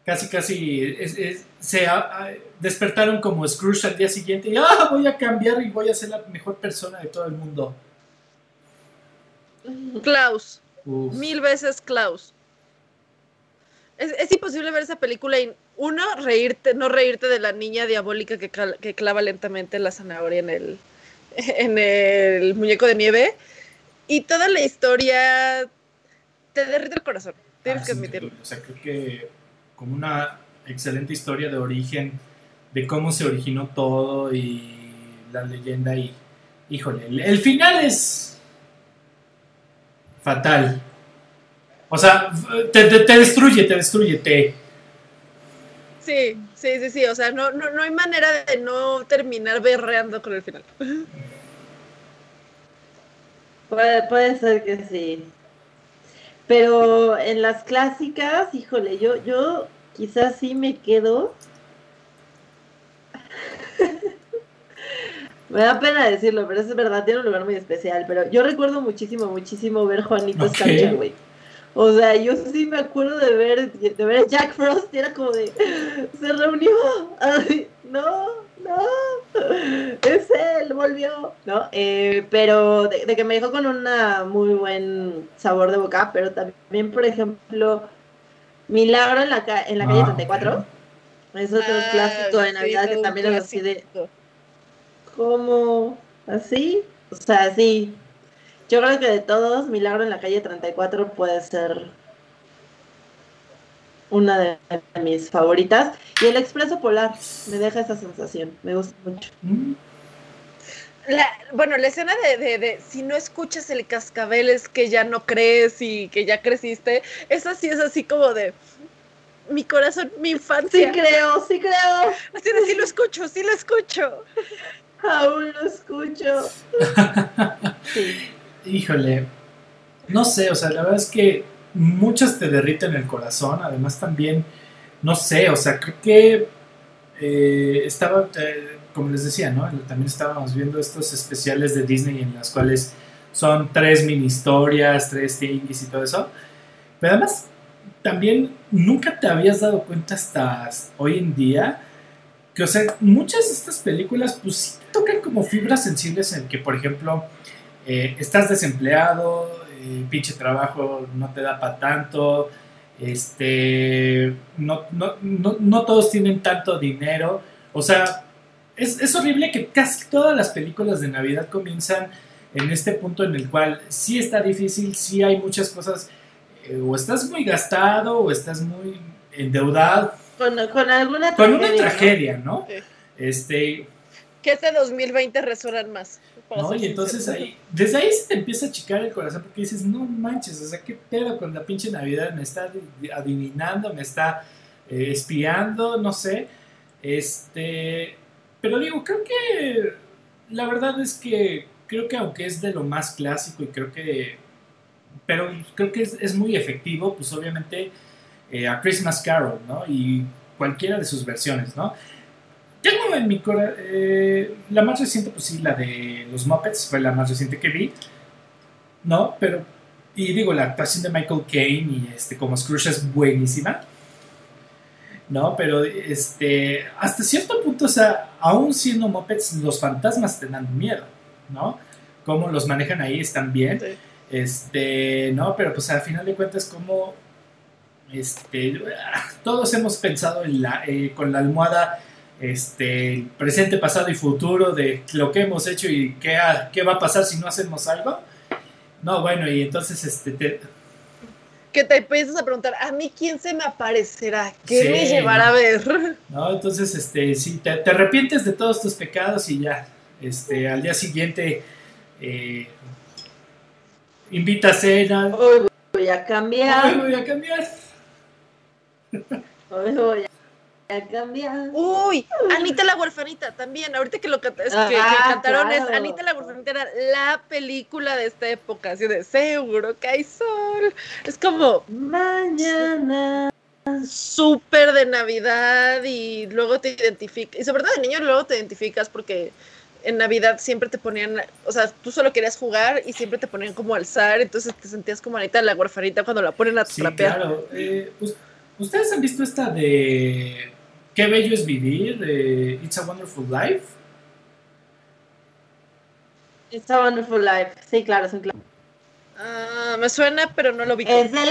Casi, casi es- es- se despertaron como Scrooge al día siguiente y ah, voy a cambiar y voy a ser la mejor persona de todo el mundo. Klaus, Uf. mil veces Klaus. Es, es imposible ver esa película y uno, reírte, no reírte de la niña diabólica que, cal- que clava lentamente la zanahoria en el, en el muñeco de nieve. Y toda la historia te derrite el corazón. Tienes Ah, que admitirlo. O sea, creo que como una excelente historia de origen, de cómo se originó todo y la leyenda y, híjole, el, el final es fatal. O sea, te, te- te destruye, te destruye, te... Sí, sí, sí, sí. O sea, no, no, no hay manera de no terminar berreando con el final. Puede, puede ser que sí. Pero en las clásicas, híjole, yo, yo quizás sí me quedo. me da pena decirlo, pero es verdad, tiene un lugar muy especial. Pero yo recuerdo muchísimo, muchísimo ver Juanito Ok. Escarcha, güey. O sea, yo sí me acuerdo de ver, de ver a Jack Frost y era como de, se reunió, Ay, no, no, es él, volvió, ¿no? Eh, pero de, de que me dejó con un muy buen sabor de boca, pero también, por ejemplo, Milagro en la, ca- en la calle Ah, 34, es otro Ah, clásico de sí, Navidad que también es así de. ¿cómo? ¿Así? O sea, sí. Yo creo que de todos, Milagro en la calle 34 puede ser una de mis favoritas. Y el Expreso Polar me deja esa sensación, me gusta mucho. Mm, La- bueno, la escena de, de, de si no escuchas el cascabel es que ya no crees y que ya creciste, esa sí es así como de mi corazón, mi Sí infancia. creo, sí creo. Así de sí lo escucho, sí lo escucho. Aún lo escucho. Sí. Híjole, no sé, o sea, la verdad es que muchas te derriten el corazón, además también, no sé, o sea, creo que eh, estaba, eh, como les decía, ¿no? También estábamos viendo estos especiales de Disney en las cuales son tres mini historias, tres things y todo eso, pero además también nunca te habías dado cuenta hasta hoy en día que, o sea, muchas de estas películas, pues sí tocan como fibras sensibles en que, por ejemplo, eh, estás desempleado, eh, pinche trabajo no te da para tanto, este, no, no, no, no todos tienen tanto dinero, o sea, es, es horrible que casi todas las películas de Navidad comienzan en este punto en el cual sí está difícil, sí hay muchas cosas, eh, o estás muy gastado o estás muy endeudado, Con, con alguna con una tragedia, ¿no? Sí. Este, Que este 2020 resuenan más. Para ¿no? Y entonces ahí, desde ahí se te empieza a achicar el corazón porque dices, no manches, o sea, qué pedo con la pinche Navidad, me está adi- adivinando, me está eh, espiando, no sé. Este, pero digo, creo que la verdad es que creo que aunque es de lo más clásico y creo que, pero creo que es, es muy efectivo, pues obviamente eh, a Christmas Carol, ¿no? Y cualquiera de sus versiones, ¿no? En mi corazón, la más reciente, pues sí, la de los Muppets, fue la más reciente que vi, ¿no? Pero, y digo, la actuación de Michael Caine y este, como Scrooge es buenísima, ¿no? Pero, este, hasta cierto punto, o sea, aún siendo Muppets, los fantasmas te dan miedo, ¿no? Cómo los manejan ahí están bien, Sí. este, ¿no? Pero, pues al final de cuentas, como, este, todos hemos pensado en la, eh, con la almohada este, el presente, pasado y futuro de lo que hemos hecho y qué, ha- qué va a pasar si no hacemos algo. No, bueno, y entonces este, te- Que te empiezas a preguntar, ¿a mí quién se me aparecerá? ¿Qué Sí. me llevará a ver? ¿no? Entonces, este, sí, te, te arrepientes de todos tus pecados y ya, este, al día siguiente eh, invita a cena. Hoy voy a cambiar. voy a cambiar. Hoy voy a cambiar. Uy, Anita la huerfanita también. Ahorita que lo canta- es que, que Ah, cantaron es. Anita la huerfanita era la película de esta época, así de seguro que hay sol. Es como Mañana. súper de Navidad y luego te identificas, y sobre todo de niño luego te identificas porque en Navidad siempre te ponían, o sea, tú solo querías jugar y siempre te ponían como alzar, entonces te sentías como Anita la huerfanita cuando la ponen a Sí, trapear. claro. Eh, us- ¿Ustedes han visto esta de Qué bello es vivir? de It's a Wonderful Life. It's a Wonderful Life. Sí, claro, es un clásico. Ah, me suena, pero no lo vi. Es del,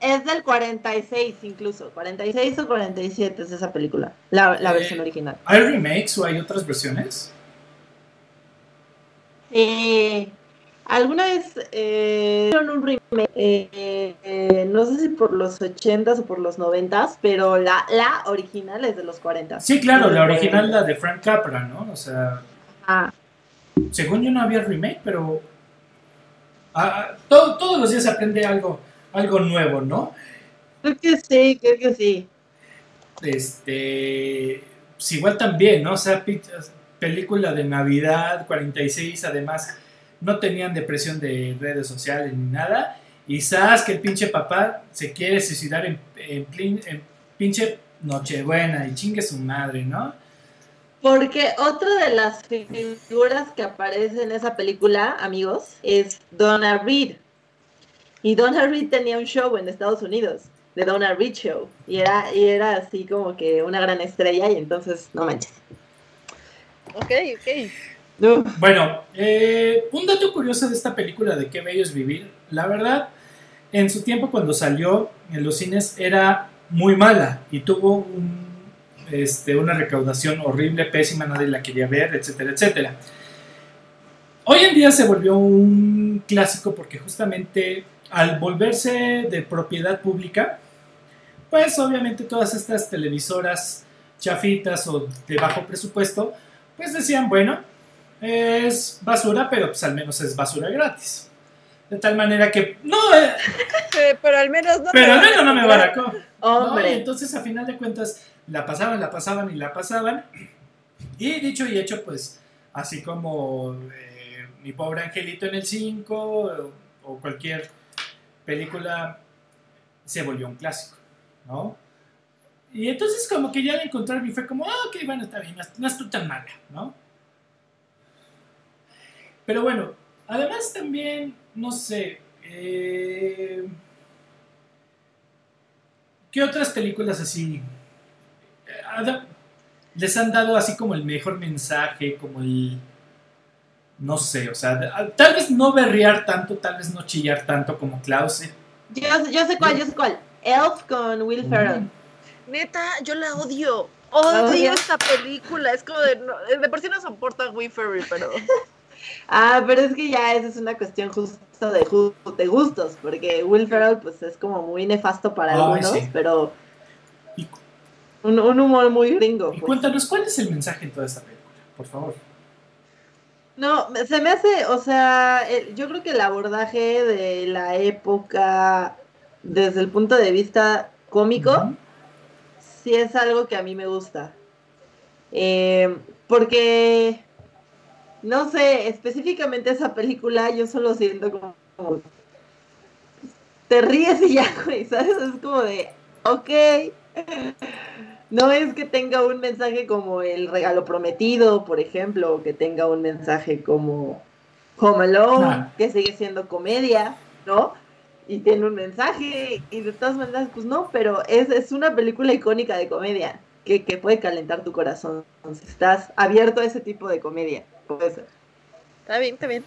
es del 46 incluso. 46 o 47 es esa película. La, la Eh, versión original. ¿Hay remakes o hay otras versiones? Eh, Alguna vez eh, hicieron un remake, eh, eh, no sé si por los 80s o por los 90s, pero la, la original es de los 40. Sí, claro, la original, la de Frank Capra, ¿no? O sea, Ah, según yo no había remake, pero ah, ah, todo- todos los días se aprende algo, algo nuevo, ¿no? creo que sí, creo que sí. Este, pues igual también, ¿no? O sea, película de Navidad, 46, además, no tenían depresión de redes sociales ni nada. Y sabes que el pinche papá se quiere suicidar en, en plin- en pinche Nochebuena y chingue su madre, ¿no? Porque otra de las figuras que aparece en esa película, amigos, es Donna Reed. Y Donna Reed tenía un show en Estados Unidos, The Donna Reed Show. Y era, y era así como que una gran estrella y entonces, no manches. Ok, ok. Bueno, eh, un dato curioso de esta película de Qué Bello es Vivir, la verdad, en su tiempo cuando salió en los cines era muy mala y tuvo este, una recaudación horrible, pésima, nadie la quería ver, etcétera, etcétera. Hoy en día se volvió un clásico porque justamente al volverse de propiedad pública, pues obviamente todas estas televisoras chafitas o de bajo presupuesto, pues decían, bueno, es basura, pero pues al menos es basura gratis. De tal manera que, no, eh, Eh, pero al menos no pero te al menos no me. Y Hombre, entonces a final de cuentas la pasaban, la pasaban y la pasaban. Y dicho y hecho, pues así como eh, Mi pobre angelito en el 5 o, o cualquier película se volvió un clásico, ¿no? Y entonces como que ya al encontrarme fue como, ah, ok, bueno, está bien, no, no estoy tan mala, ¿no? Pero bueno, además también, no sé, eh, ¿qué otras películas así eh, les han dado así como el mejor mensaje, como el, no sé, o sea, tal vez no berrear tanto, tal vez no chillar tanto como Klaus, eh, yo, yo sé cuál, yo sé cuál. Elf con Will Ferrell. Neta, yo la odio. Odio esta película. Es como de. de por sí no soporta a Will Ferry, pero. Ah, pero es que ya esa es una cuestión justo de, de gustos, porque Will Ferrell pues es como muy nefasto para algunos, pero un, humor muy gringo. Y pues. cuéntanos, ¿cuál es el mensaje en toda esta película? Por favor. No, se me hace, o sea, yo creo que el abordaje de la época desde el punto de vista cómico, sí es algo que a mí me gusta. Eh, porque no sé, específicamente esa película yo solo siento como, te ríes y ya, güey, ¿sabes? Es como de, ok, no es que tenga un mensaje como el regalo prometido, por ejemplo, o que tenga un mensaje como Home Alone, que sigue siendo comedia, ¿no? Y tiene un mensaje, y de todas maneras, pues no, pero es, es una película icónica de comedia que, que puede calentar tu corazón si estás abierto a ese tipo de comedia. Puede ser. Está bien, está bien.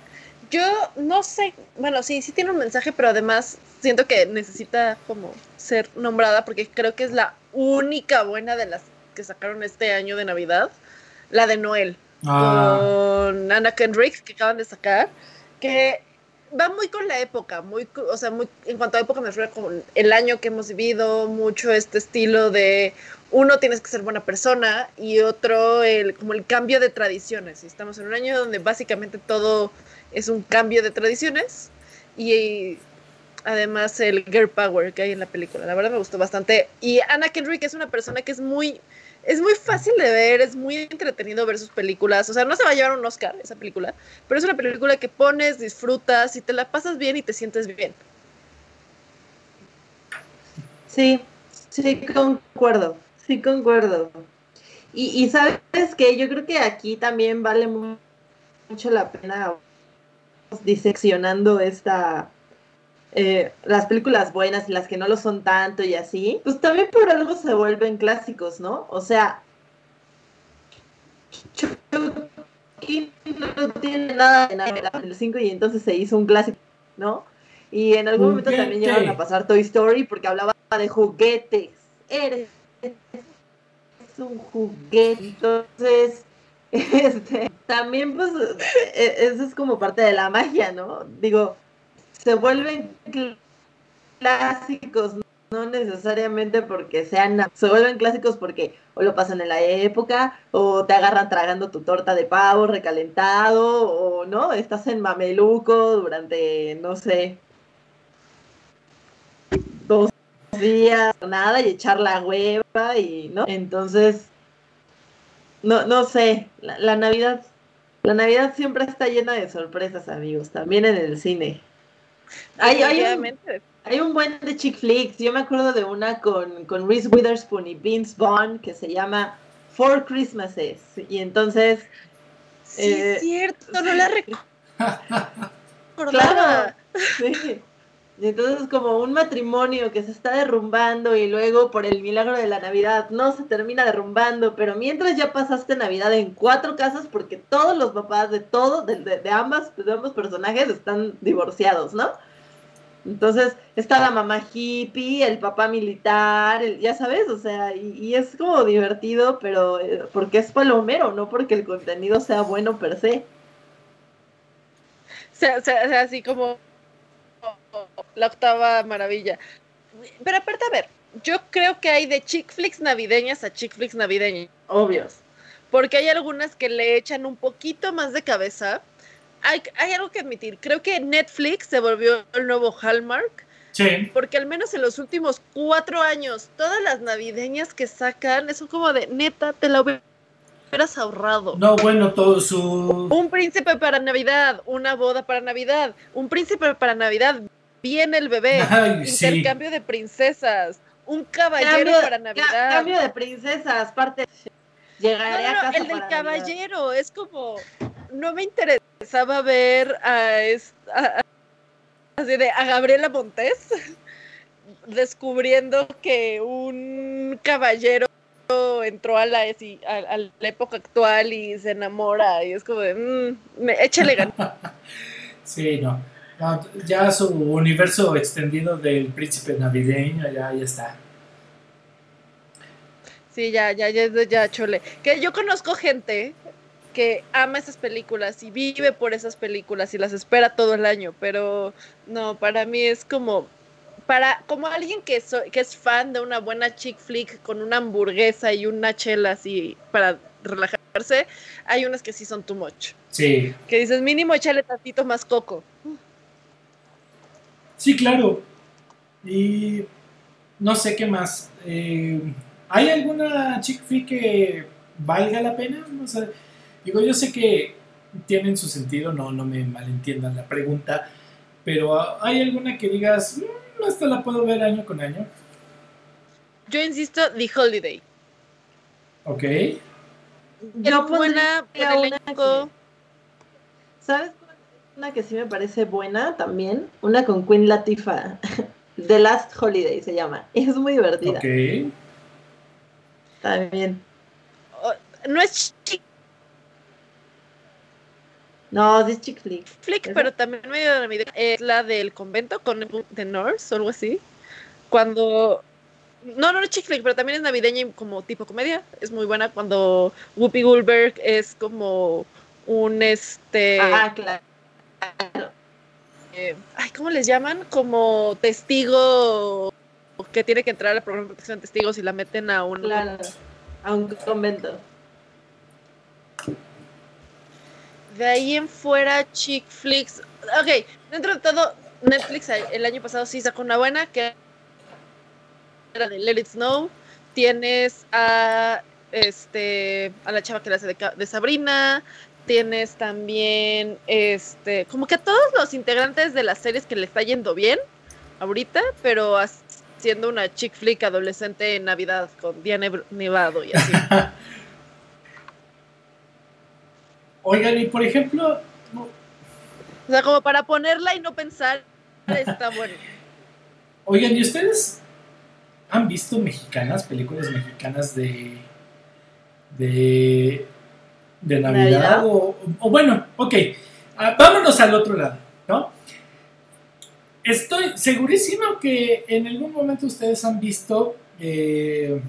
Yo no sé, bueno, sí, sí tiene un mensaje, pero además siento que necesita como ser nombrada porque creo que es la única buena de las que sacaron este año de Navidad, la de Noel, ah. con Anna Kendrick que acaban de sacar, que va muy con la época, muy, o sea, muy, en cuanto a época me refiero con el año que hemos vivido, mucho este estilo de uno tienes que ser buena persona y otro el, como el cambio de tradiciones. Estamos en un año donde básicamente todo es un cambio de tradiciones y además el girl power que hay en la película. La verdad me gustó bastante. Y Anna Kendrick es una persona que es muy es muy fácil de ver, es muy entretenido ver sus películas. O sea, no se va a llevar un Oscar esa película, pero es una película que pones, disfrutas y te la pasas bien y te sientes bien. Sí, sí, concuerdo. Sí, concuerdo. Y, sabes que yo creo que aquí también vale mucho la pena diseccionando esta eh, las películas buenas y las que no lo son tanto y así, pues también por algo se vuelven clásicos, ¿no? O sea, Chucky no tiene nada de nada en el 5 y entonces se hizo un clásico, ¿no? Y en algún momento también llegaron a pasar Toy Story porque hablaba de juguetes. Eres es un juguete. Entonces, este, también pues e, eso es como parte de la magia, ¿no? Digo, se vuelven clásicos, no necesariamente porque sean, se vuelven clásicos porque o lo pasan en la época, o te agarran tragando tu torta de pavo recalentado, o no, estás en mameluco durante, no sé, dos días, nada, y echar la hueva, y, ¿no? Entonces, no, no sé, la, Navidad, la Navidad siempre está llena de sorpresas, amigos, también en el cine. Hay, hay, un, hay un buen de chick flicks, yo me acuerdo de una con, con Reese Witherspoon y Vince Vaughn que se llama Four Christmases, y entonces... Sí, es eh, cierto, no la recuerdo. claro, sí. Y entonces como un matrimonio que se está derrumbando y luego por el milagro de la Navidad no se termina derrumbando, pero mientras ya pasaste Navidad en cuatro casas porque todos los papás de todo, de, de, ambas, de ambos personajes están divorciados, ¿no? Entonces está la mamá hippie, el papá militar, ya sabes, o sea, y, es como divertido, pero eh, porque es palomero, no porque el contenido sea bueno per se. O sea, o sea así como la octava maravilla. Pero aparte, a ver, yo creo que hay de chick flicks navideñas a chick flicks navideñas. Obvios. Porque hay algunas que le echan un poquito más de cabeza. Hay, hay algo que admitir. Creo que Netflix se volvió el nuevo Hallmark. Sí. Porque al menos en los últimos cuatro años, todas las navideñas que sacan, son como de neta, te la hubieras ahorrado. No, bueno, todo su. Un príncipe para Navidad, una boda para Navidad, un príncipe para Navidad, viene el bebé, intercambio de princesas, un caballero para Navidad. cambio de princesas, parte. Llegaré a casa el del caballero, es como, no me interesaba ver a, así de, a Gabriela Montes descubriendo que un caballero entró a la, a, la época actual y se enamora y es como de, mm, échale ganas. sí, no ya su universo extendido del príncipe navideño, ya, ya está. Sí, ya, ya, ya, ya, chole. Que yo conozco gente que ama esas películas y vive por esas películas y las espera todo el año, pero no, para mí es como para como alguien que que es fan de una buena chick flick con una hamburguesa y una chela así para relajarse, hay unas que sí son too much. Sí. Que dices, mínimo échale tantito más coco. Sí, claro. Y no sé qué más. Eh, ¿Hay alguna chick flick que valga la pena? O sea, digo, yo sé que tienen su sentido, no, no me malentiendan la pregunta, pero ¿hay alguna que digas, mm, hasta la puedo ver año con año? Yo insisto, The Holiday. Ok. Yo buena, una que, ¿Sabes una que sí me parece buena también? Una con Queen Latifah. The Last Holiday se llama. Es muy divertida. Ok. También. Oh, no es chick No, es chick flick. Flick, pero también medio Es la del convento con The Nurse o algo así. Cuando no, no es chick flick, pero también es navideña y como tipo comedia. Es muy buena cuando Whoopi Goldberg es como un este. Ah, claro. Eh, ay, ¿cómo les llaman? Como testigo que tiene que entrar al programa de protección de testigos y la meten a un. Claro, a un convento. De ahí en fuera, chick flicks. Ok, dentro de todo, Netflix el año pasado sí sacó una buena que era de Let It Snow. Tienes a este a la chava que la hace de, Sabrina. Tienes también este como que a todos los integrantes de las series que le está yendo bien ahorita, pero siendo una chick flick adolescente en Navidad con Diane Nevado y así. Oigan, y por ejemplo. O sea, como para ponerla y no pensar, está bueno. Oigan, ¿y ustedes han visto mexicanas, películas mexicanas de. de. De Navidad? O, bueno, ok. Ah, vámonos al otro lado, ¿no? Estoy segurísimo que en algún momento ustedes han visto eh,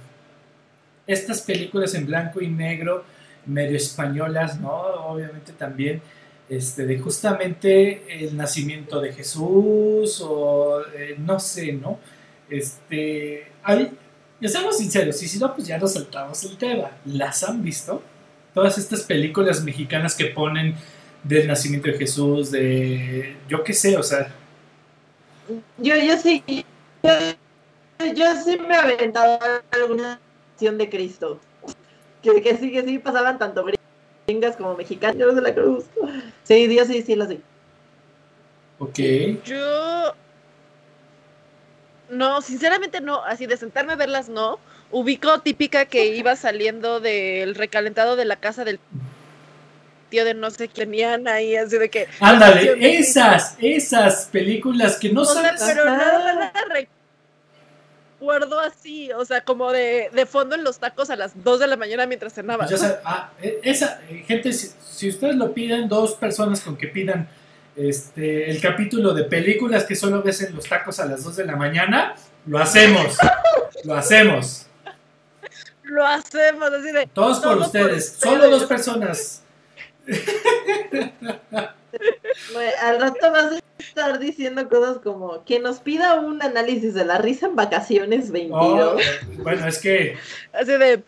estas películas en blanco y negro, medio españolas, ¿no? Obviamente también este, de justamente el nacimiento de Jesús o eh, no sé, ¿no? Este, hay, ya seamos sinceros, y si no, pues ya nos saltamos el tema. ¿Las han visto? Todas estas películas mexicanas que ponen del nacimiento de Jesús, de yo qué sé, o sea. Yo, yo sí, yo, sí me he aventado alguna acción de Cristo. Que, que sí, que sí pasaban tanto gringas como mexicanas. Yo de la cruz. Sí, Dios sí, sí, lo sé. Ok. Yo no, sinceramente no, así de sentarme a verlas no. Ubico típica que iba saliendo del recalentado de la casa del tío de no sé quién ahí, así de que... Ándale, esas, esas películas que no, sabes... Pero nada, nada recuerdo así, o sea, como de, de, fondo en los tacos a las 2 de la mañana mientras cenaba. ah, e, esa, eh, gente, si, si ustedes lo piden, dos personas con que pidan este, el capítulo de películas que solo ves en los tacos a las 2 de la mañana, lo hacemos. lo hacemos. Lo hacemos, así de. Todos por ustedes, solo dos personas. al rato vas a estar diciendo cosas como que nos pida un análisis de la risa en vacaciones 22. bueno, es que. Así de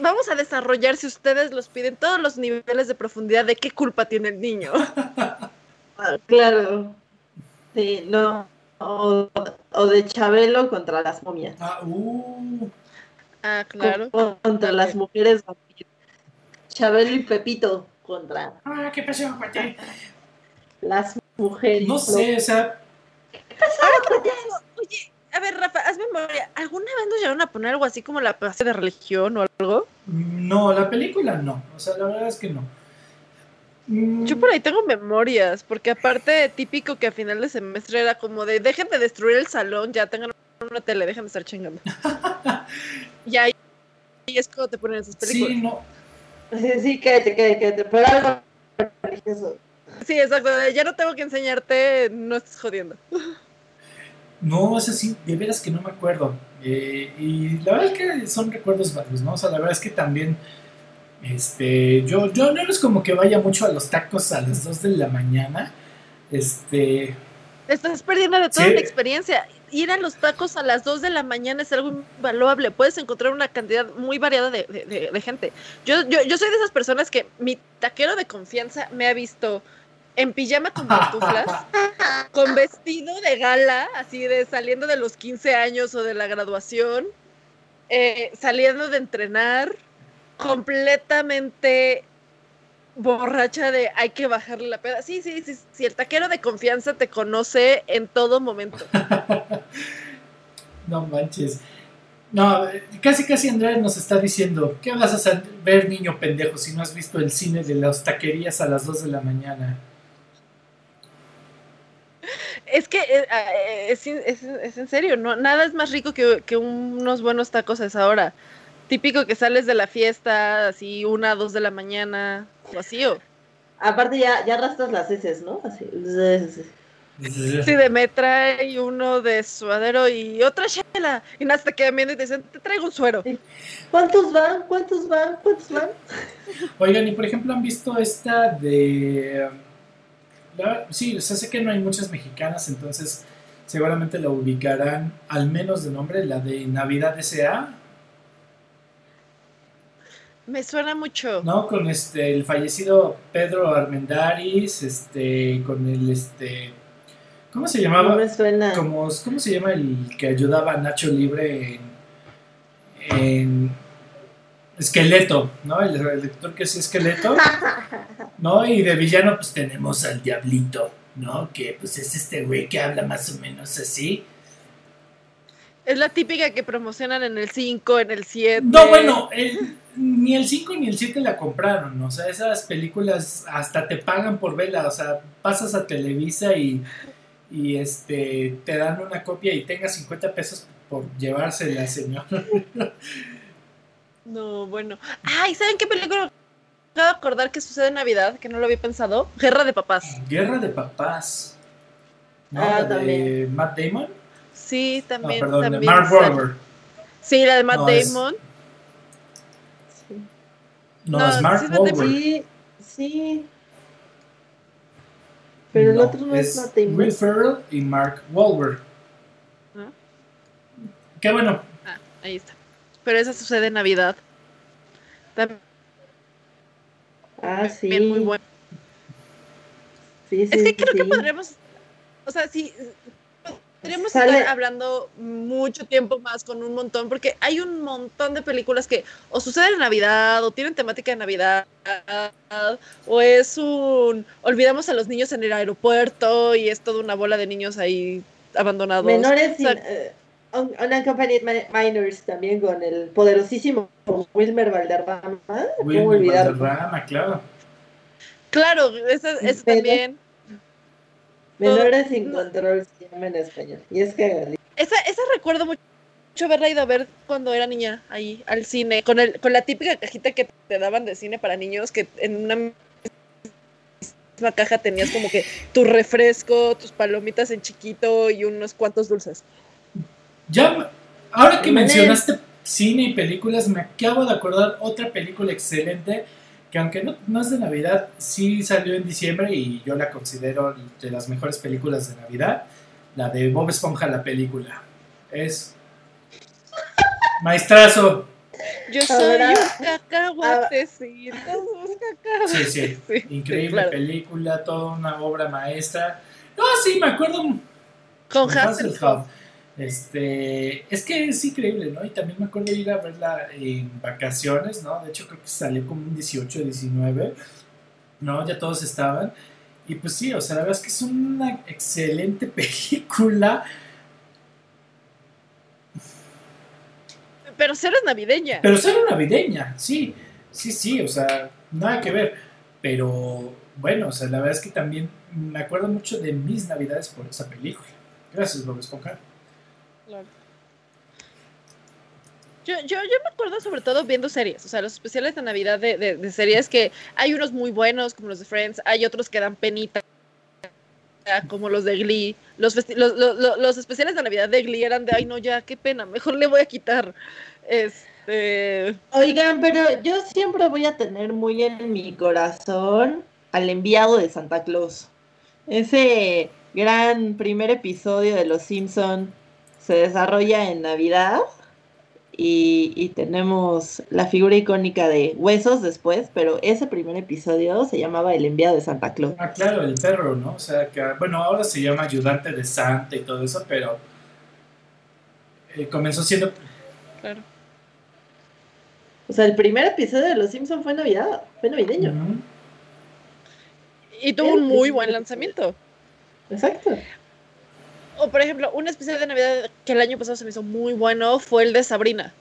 vamos a desarrollar, si ustedes los piden, todos los niveles de profundidad de qué culpa tiene el niño. Ah, claro. Sí, no. O, de Chabelo contra las momias. Ah, uh. Ah claro. Contra las mujeres Chabelo y Pepito contra. Ah, ¿qué pasó, Las mujeres. No sé, o sea. ¿Qué pasó, Oye, a ver, Rafa, haz memoria. ¿Alguna vez nos llegaron a poner algo así como la clase de religión o algo? No, la película no. O sea, la verdad es que no. Mm. Yo por ahí tengo memorias, porque aparte típico que a final de semestre era como de dejen de destruir el salón, ya tengan una tele, dejen de estar chingando. y ahí es cuando te ponen esas películas. Sí, no. Sí, sí, cállate, cállate, cállate, pero algo religioso. Sí, exacto, ya no tengo que enseñarte, no estés jodiendo. No, es así, de veras que no me acuerdo. Eh, y la verdad es que son recuerdos vagos, ¿no? O sea, la verdad es que también, este, yo, yo no es como que vaya mucho a los tacos a las 2 de la mañana. Este. Estás perdiendo de toda una experiencia. Ir a los tacos a las 2 de la mañana es algo invaluable. Puedes encontrar una cantidad muy variada de, de, de gente. Yo, yo, yo soy de esas personas que mi taquero de confianza me ha visto en pijama con pantuflas, con vestido de gala, así de saliendo de los 15 años o de la graduación, eh, saliendo de entrenar, completamente borracha de hay que bajarle la peda. Sí, sí, sí, sí, el taquero de confianza te conoce en todo momento. no manches. No, casi casi Andrés nos está diciendo, ¿qué vas a ver niño pendejo si no has visto el cine de las taquerías a las 2 de la mañana? Es que eh, eh, es, en serio, no, nada es más rico que, unos buenos tacos a esa hora. Típico que sales de la fiesta, así una, dos de la mañana, vacío. Aparte ya, ya arrastras las heces, ¿no? Así. Sí, de metra y uno de suadero y otra chela. Y nada, te quedan viendo y te dicen, te traigo un suero. ¿Cuántos van? ¿Cuántos van? ¿Cuántos van? Oigan, y por ejemplo, ¿han visto esta de sí, o sea, sé que no hay muchas mexicanas, entonces seguramente la ubicarán al menos de nombre, la de Navidad S.A. Me suena mucho. ¿No? Con este, el fallecido Pedro Armendaris, este, con el, este, ¿cómo se llamaba? me suena. ¿Cómo se llama el que ayudaba a Nacho Libre en Esqueleto, ¿no? El, lector que es esqueleto, ¿no? Y de villano, pues tenemos al Diablito, ¿no? Que pues es este güey que habla más o menos así. Es la típica que promocionan en el 5, en el 7. No, bueno, ni el 5 ni el 7 la compraron, o sea, esas películas hasta te pagan por verla, o sea, pasas a Televisa y, y este te dan una copia y tengas 50 pesos por llevársela, señor. No, bueno. Ay, ¿saben qué película acabo de acordar que sucede en Navidad? Que no lo había pensado. Guerra de Papás. Guerra de Papás. ¿No? Ah, de Matt Damon. Sí, también. perdón, también Mark Wahlberg. Sí, la de Matt Damon. No, es Mark Wahlberg. Sí, sí. Pero el otro no es, Matt Damon. Will Ferrell y Mark Wahlberg. ¿Ah? Qué bueno. Ah, ahí está pero esa sucede en Navidad. También ah, sí. muy bueno. Sí, sí, es que creo que podríamos, o sea, sí, podríamos estar hablando mucho tiempo más con un montón, porque hay un montón de películas que o suceden en Navidad, o tienen temática de Navidad, o es un, olvidamos a los niños en el aeropuerto y es toda una bola de niños ahí abandonados. Menores, eh, Unaccompanied Minors también con el poderosísimo Wilmer Valderrama. Wilmer Valderrama, claro. Claro, eso, también. Menores sin control se llama en español. Y es que. Esa, esa recuerdo mucho haberla ido a ver cuando era niña ahí al cine, con, el, con la típica cajita que te daban de cine para niños, que en una misma caja tenías como que tu refresco, tus palomitas en chiquito y unos cuantos dulces. Ya, ahora que mencionaste cine y películas, me acabo de acordar otra película excelente que aunque no, es de Navidad, sí salió en diciembre y yo la considero de las mejores películas de Navidad, la de Bob Esponja, la película. Es maestrazo. Yo soy un cacahuate, sí, sí, sí, increíble película, toda una obra maestra. No, sí, me acuerdo. Con Hasselhoff. Este, es que es increíble, ¿no? Y también me acuerdo ir a verla en vacaciones, ¿no? De hecho, creo que salió como un 18, 19, ¿no? Ya todos estaban. Y pues sí, o sea, la verdad es que es una excelente película. Pero cero navideña. Pero cero navideña, sí. Sí, sí, o sea, nada que ver. Pero bueno, o sea, la verdad es que también me acuerdo mucho de mis navidades por esa película. Gracias, Bob Esponja. Yo, yo, yo, me acuerdo sobre todo viendo series, o sea, los especiales de Navidad de, de, series que hay unos muy buenos, como los de Friends, hay otros que dan penita, como los de Glee. Los, los- los- los especiales de Navidad de Glee eran de, ay, no, ya, qué pena, mejor le voy a quitar. Este. Oigan, pero yo siempre voy a tener muy en mi corazón al enviado de Santa Claus. Ese gran primer episodio de Los Simpson se desarrolla en Navidad y, y tenemos la figura icónica de Huesos después, pero ese primer episodio se llamaba El enviado de Santa Claus. Ah, claro, el perro, ¿no? O sea, que, bueno, ahora se llama ayudante de Santa y todo eso, pero eh, comenzó siendo... Claro. O sea, el primer episodio de Los Simpson fue Navidad, fue navideño. Y tuvo un muy buen lanzamiento. Exacto. O por ejemplo, un especial de Navidad que el año pasado se me hizo muy bueno fue el de Sabrina.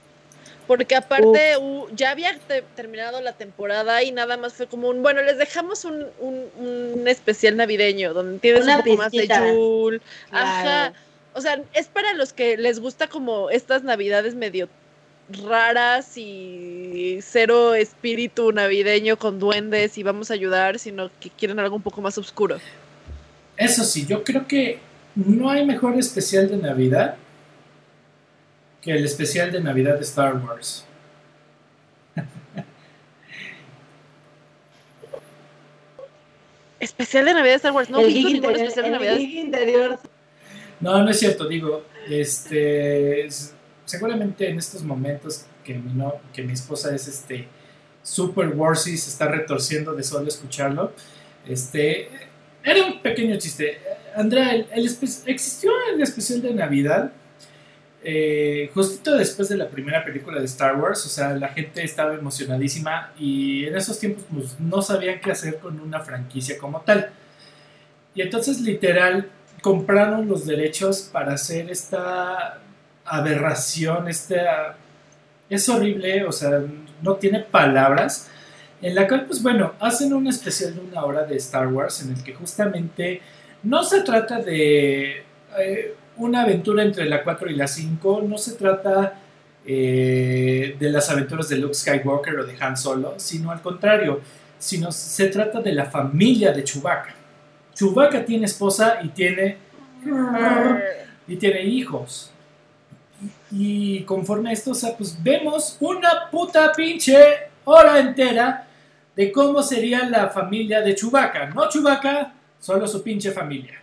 Porque aparte ya había te- terminado la temporada y nada más fue como un, bueno, les dejamos un, un- un especial navideño donde tienes Una un poco más de. Claro. Ajá. O sea, es para los que les gusta como estas navidades medio raras y cero espíritu navideño con duendes y vamos a ayudar, sino que quieren algo un poco más oscuro. Eso sí, yo creo que no hay mejor especial de Navidad que el especial de Navidad de Star Wars. Especial de Navidad de Star Wars. No el geek interior, especial de Navidad. interior No, no es cierto, digo, este, seguramente en estos momentos que mi, no, que mi esposa es este super Warsy, se está retorciendo de solo escucharlo, este, era un pequeño chiste. Andrea, el, existió el especial de Navidad eh, justito después de la primera película de Star Wars, o sea, la gente estaba emocionadísima y en esos tiempos pues, no sabían qué hacer con una franquicia como tal. Y entonces literal compraron los derechos para hacer esta aberración, esta... Es horrible, o sea, no tiene palabras, en la cual, pues bueno, hacen un especial de una hora de Star Wars en el que justamente no se trata de eh, una aventura entre la 4 y la 5, no se trata eh, de las aventuras de Luke Skywalker o de Han Solo, sino al contrario, sino se trata de la familia de Chewbacca. Chewbacca tiene esposa y tiene y tiene hijos. Y conforme a esto, o sea, pues vemos una puta pinche hora entera de cómo sería la familia de Chewbacca. No Chewbacca, solo su pinche familia.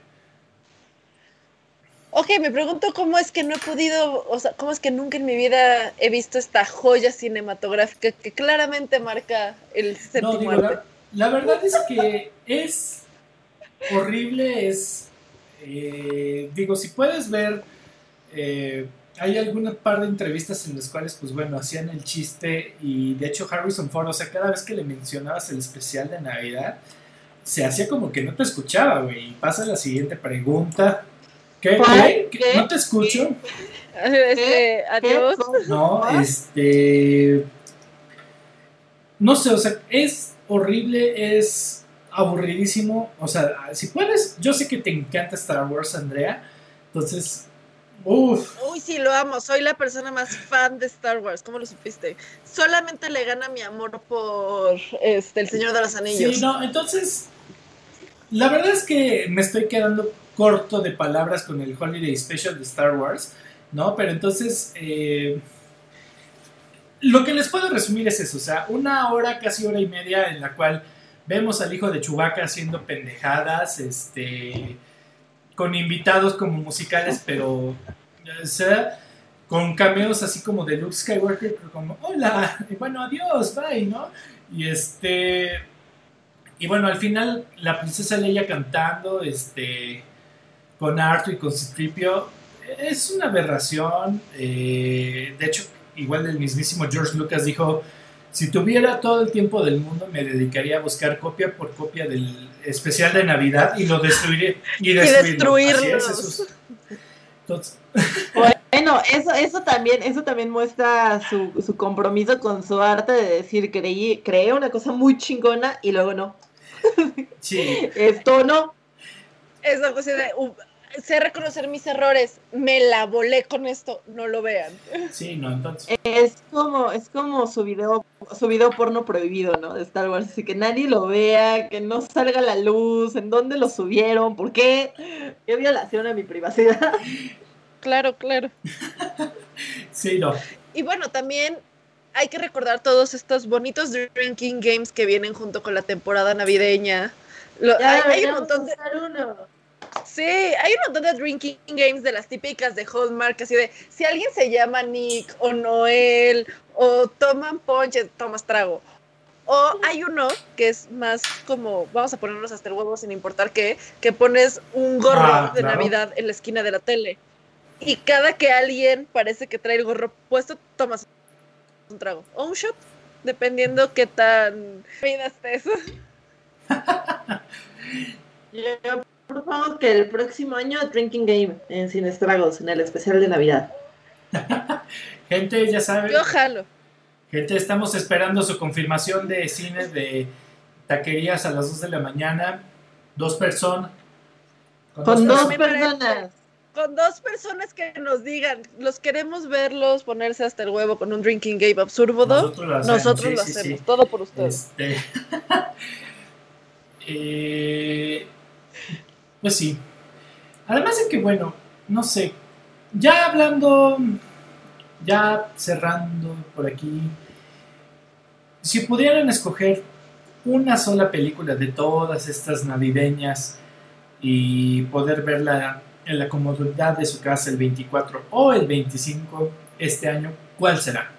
Ok, me pregunto cómo es que no he podido, o sea, cómo es que nunca en mi vida he visto esta joya cinematográfica que claramente marca el No, séptimo digo, arte. la, la verdad es que es horrible, es... eh, digo, si puedes ver, eh, hay alguna par de entrevistas en las cuales, pues bueno, hacían el chiste y de hecho Harrison Ford, o sea, cada vez que le mencionabas el especial de Navidad, se hacía como que no te escuchaba, güey. Y pasa la siguiente pregunta. ¿Qué? ¿Qué? ¿Qué? ¿Qué? ¿No te escucho? Este, adiós. No, este. No sé, o sea, es horrible, es aburridísimo. O sea, si puedes, yo sé que te encanta Star Wars, Andrea. Entonces, Uy, sí, lo amo. Soy la persona más fan de Star Wars. ¿Cómo lo supiste? Solamente le gana mi amor por este, El Señor de los Anillos. Sí, no, entonces. La verdad es que me estoy quedando corto de palabras con el Holiday Special de Star Wars, ¿no? Pero entonces. eh, lo que les puedo resumir es eso, o sea, una hora, casi hora y media en la cual vemos al hijo de Chewbacca haciendo pendejadas, este, con invitados como musicales, pero, con cameos así como de Luke Skywalker, como, hola, bueno, adiós, bye, ¿no? Y este, y bueno, al final la princesa Leia cantando, este, con Arthur y con Citripio, es una aberración, eh, de hecho, igual el mismísimo George Lucas dijo, si tuviera todo el tiempo del mundo me dedicaría a buscar copia por copia del especial de Navidad y lo destruiré y es, destruirlos. eso es- Entonces, Bueno, eso, eso también, eso también muestra su, su compromiso con su arte de decir creí, creé una cosa muy chingona y luego no. sí, Esto no. Es algo así de. uh, sé reconocer mis errores, me la volé con esto, no lo vean. Sí, no, entonces. Es como, es como su video, su video porno prohibido, ¿no? De Star Wars, así que nadie lo vea, que no salga a la luz, en dónde lo subieron, por qué, qué violación a mi privacidad. Claro, claro. Sí, no. Y bueno, también hay que recordar todos estos bonitos drinking games que vienen junto con la temporada navideña. Lo- Ya hay, hay un montón de, uno. Sí, hay un montón de drinking games de las típicas de Hallmark, así de si alguien se llama Nick o Noel o toman ponche, tomas trago. O hay uno que es más como, vamos a ponernos hasta el huevo sin importar qué, que pones un gorro Ah, de. Navidad en la esquina de la tele. Y cada que alguien parece que trae el gorro puesto, tomas un trago. O un shot, dependiendo qué tan vida estés. Yo propongo que el próximo año Drinking Game en Sin Estragos, en el especial de Navidad. Gente, ya saben. Yo jalo. Gente, estamos esperando su confirmación de cine de taquerías a las 2 de la mañana. Dos personas. Con dos personas. Con dos personas que nos digan, los queremos verlos ponerse hasta el huevo con un drinking game absurdo. Nosotros lo hacemos. Nosotros sí, lo sí, hacemos, sí. todo por ustedes. Este, eh, pues sí. Además de que, bueno, no sé. Ya hablando, ya cerrando por aquí. Si pudieran escoger una sola película de todas estas navideñas y poder verla en la comodidad de su casa el 24 o el 25 este año, ¿cuál será?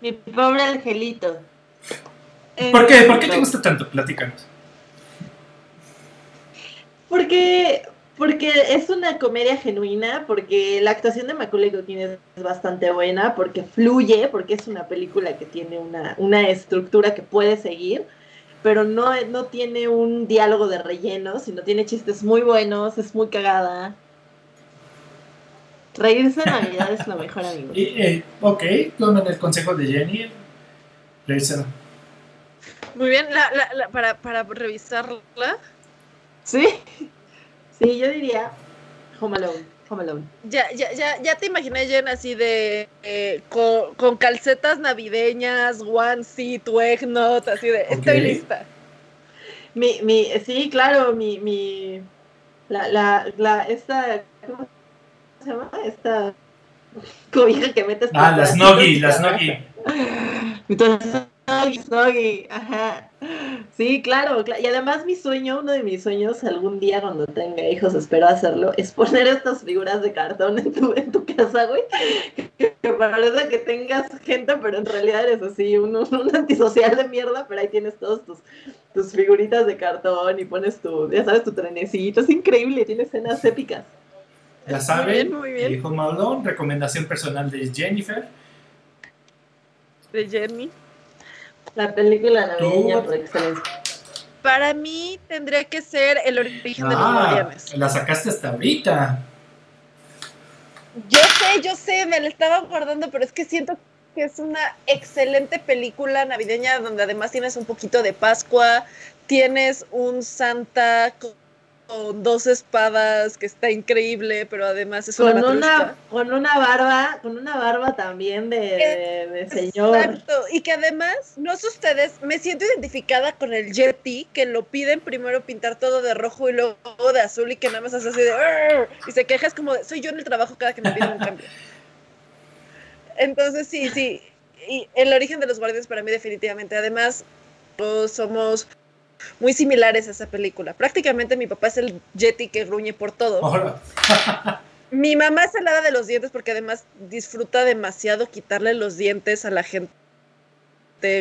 Mi pobre angelito. ¿Por qué? ¿Por qué te Eh, gusta tanto? Platícanos. Porque, porque es una comedia genuina, porque la actuación de Macaulay Culkin es bastante buena, porque fluye, porque es una película que tiene una, una estructura que puede seguir, pero no, no tiene un diálogo de relleno, sino tiene chistes muy buenos, es muy cagada. Reírse en Navidad es lo mejor, amigo. Y, eh, ok, tomen el consejo de Jenny. Revísalo. Muy bien, la- la- la- para, para revisarla. ¿Sí? Sí, yo diría Home Alone. Home Alone. Ya, ya, ya, ya te imaginé, Jen, así de eh, con, con calcetas navideñas, onesie, tu eggnog, así de estoy lista. Mi, mi, sí, claro, mi, mi, la, la, la, esta, ¿cómo se llama? Esta cobija que metes. Ah, por las pedacitos Noggy, y las te Noggy. Entonces, Snoggy, Snoggy, ajá. Sí, claro, cla- y además mi sueño, uno de mis sueños algún día cuando tenga hijos, espero hacerlo, es poner estas figuras de cartón en tu, en tu casa, güey, que, que parece que tengas gente, pero en realidad eres así, un, antisocial de mierda, pero ahí tienes todos tus, tus figuritas de cartón y pones tu, ya sabes, tu trenecito, es increíble, tiene escenas épicas. Ya Muy saben, bien, muy bien. Alone, recomendación personal de Jennifer. De Jenny. La película navideña por excelencia. Para mí tendría que ser el origen de los Ah, guardianes. la sacaste hasta ahorita. Yo sé, yo sé, me la estaba guardando, pero es que siento que es una excelente película navideña donde además tienes un poquito de Pascua, tienes un Santa con, dos espadas que está increíble, pero además es una Con una, con una barba, con una barba también de, de- de señor. Exacto, y que además, no sé ustedes, me siento identificada con el Yeti, que lo piden primero pintar todo de rojo y luego de azul y que nada más hace así de y se queja, es como de, soy yo en el trabajo cada que me piden un cambio. Entonces sí, sí, y el origen de los guardianes para mí definitivamente, además todos somos muy similares a esa película. Prácticamente mi papá es el Yeti que gruñe por todo. Mi mamá es helada de los dientes porque además disfruta demasiado quitarle los dientes a la gente,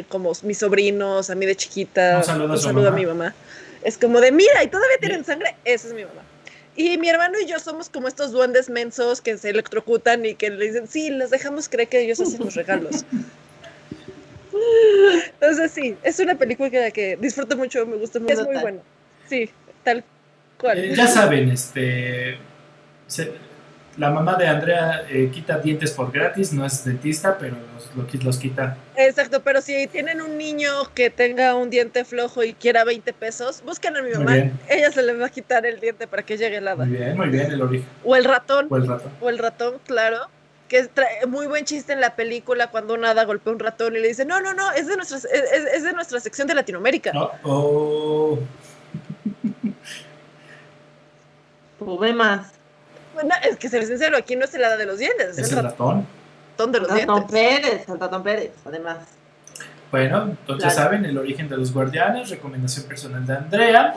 como mis sobrinos, a mí de chiquita. Un saludo a su saludo a mamá. mi mamá. Es como de, mira, y todavía tienen sangre, esa es mi mamá. Y mi hermano y yo somos como estos duendes mensos que se electrocutan y que le dicen, sí, les dejamos creer que ellos hacen los regalos. Entonces sí, es una película que, que disfruto mucho, me gusta mucho, es muy buena. Sí, tal cual. eh, ya saben, este. se- la mamá de Andrea eh, quita dientes por gratis, no es dentista, pero los, los, los quita. Exacto, pero si tienen un niño que tenga un diente flojo y quiera 20 pesos, busquen a mi mamá. Ella se le va a quitar el diente para que llegue el hada. Muy bien, muy bien, el origen. O el ratón. O el ratón. O el ratón, claro. Que es muy buen chiste en la película cuando un hada golpea un ratón y le dice, no, no, no, es de nuestra, es, es de nuestra sección de Latinoamérica. No, oh. más es que ser sincero, aquí no es el hada de los dientes, es, el ratón. ratón de los ratón Pérez, el ratón Pérez, además. Bueno, entonces saben el origen de los guardianes, recomendación personal de Andrea.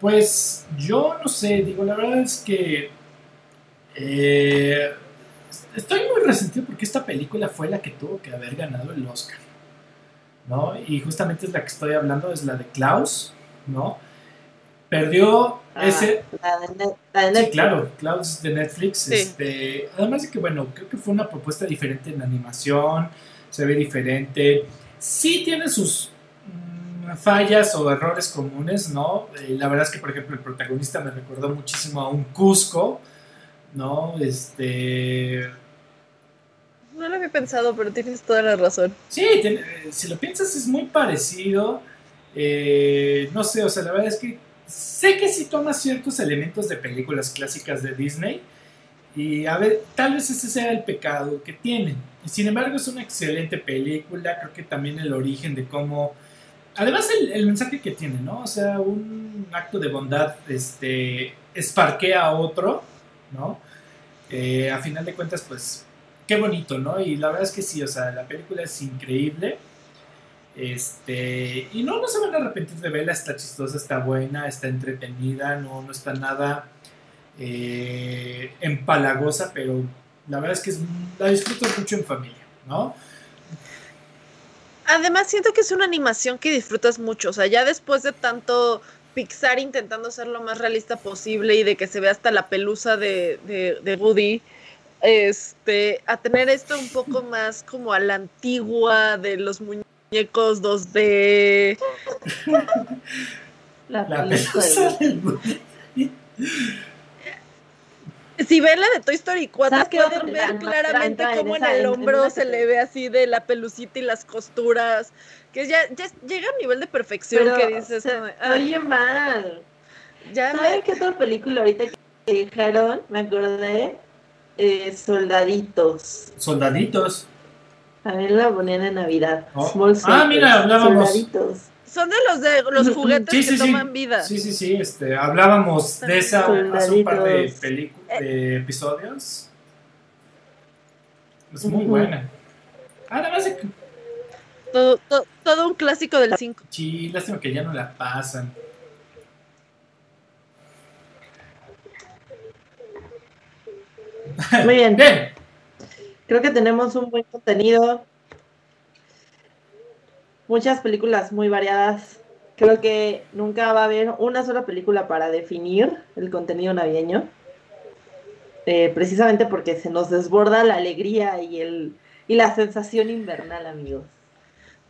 Pues yo no sé, digo, la verdad es que eh, estoy muy resentido porque esta película fue la que tuvo que haber ganado el Oscar, ¿no? Y justamente es la que estoy hablando, es la de Klaus, ¿no? Perdió ah, ese. La de, Sí, claro, Klaus de Netflix. Este, además de que, bueno, creo que fue una propuesta diferente en animación, se ve diferente. Sí tiene sus mm, fallas o errores comunes, ¿no? Eh, la verdad es que, por ejemplo, el protagonista me recordó muchísimo a un Cusco, ¿no? Este. No lo había pensado, pero tienes toda la razón. Sí, si lo piensas es muy parecido. Eh, no sé, o sea, la verdad es que sé que sí toma ciertos elementos de películas clásicas de Disney y a ver, tal vez ese sea el pecado que tiene. Y sin embargo es una excelente película, creo que también el origen de cómo... Además el, mensaje que tiene, ¿no? O sea, un acto de bondad este, esparquea a otro, ¿no? Eh, a final de cuentas, pues, qué bonito, ¿no? Y la verdad es que sí, o sea, la película es increíble. Este, y no, no se van a arrepentir de verla, está chistosa, está buena, está entretenida, no, no está nada eh, empalagosa, pero la verdad es que la disfruto mucho en familia, ¿no? Además, siento que es una animación que disfrutas mucho, o sea, ya después de tanto Pixar intentando ser lo más realista posible y de que se vea hasta la pelusa de, de, de Woody, este, a tener esto un poco más como a la antigua de los muñecos muñecos 2D. La, la Si ven la de Toy Story 4, pueden ver claramente cómo en el hombro se le ve así de la pelucita y las costuras. Que ya, ya llega a un nivel de perfección que dices. oye, mal. Ya ¿Saben qué otra película ahorita que dijeron? Me acordé. Eh, soldaditos. ¿Soldaditos? También la ponían en Navidad. Oh. ah, mira, hablábamos. Son de los de los juguetes que toman vida. Sí, sí, sí. Este, hablábamos de esa hace un par de, de episodios. Es muy buena. Ah, nada más de todo, todo, todo, un clásico del 5. Sí, lástima que ya no la pasan. Muy bien. bien. Creo que tenemos un buen contenido. Muchas películas muy variadas. Creo que nunca va a haber una sola película para definir el contenido navideño. Eh, precisamente porque se nos desborda la alegría y, el, y la sensación invernal, amigos.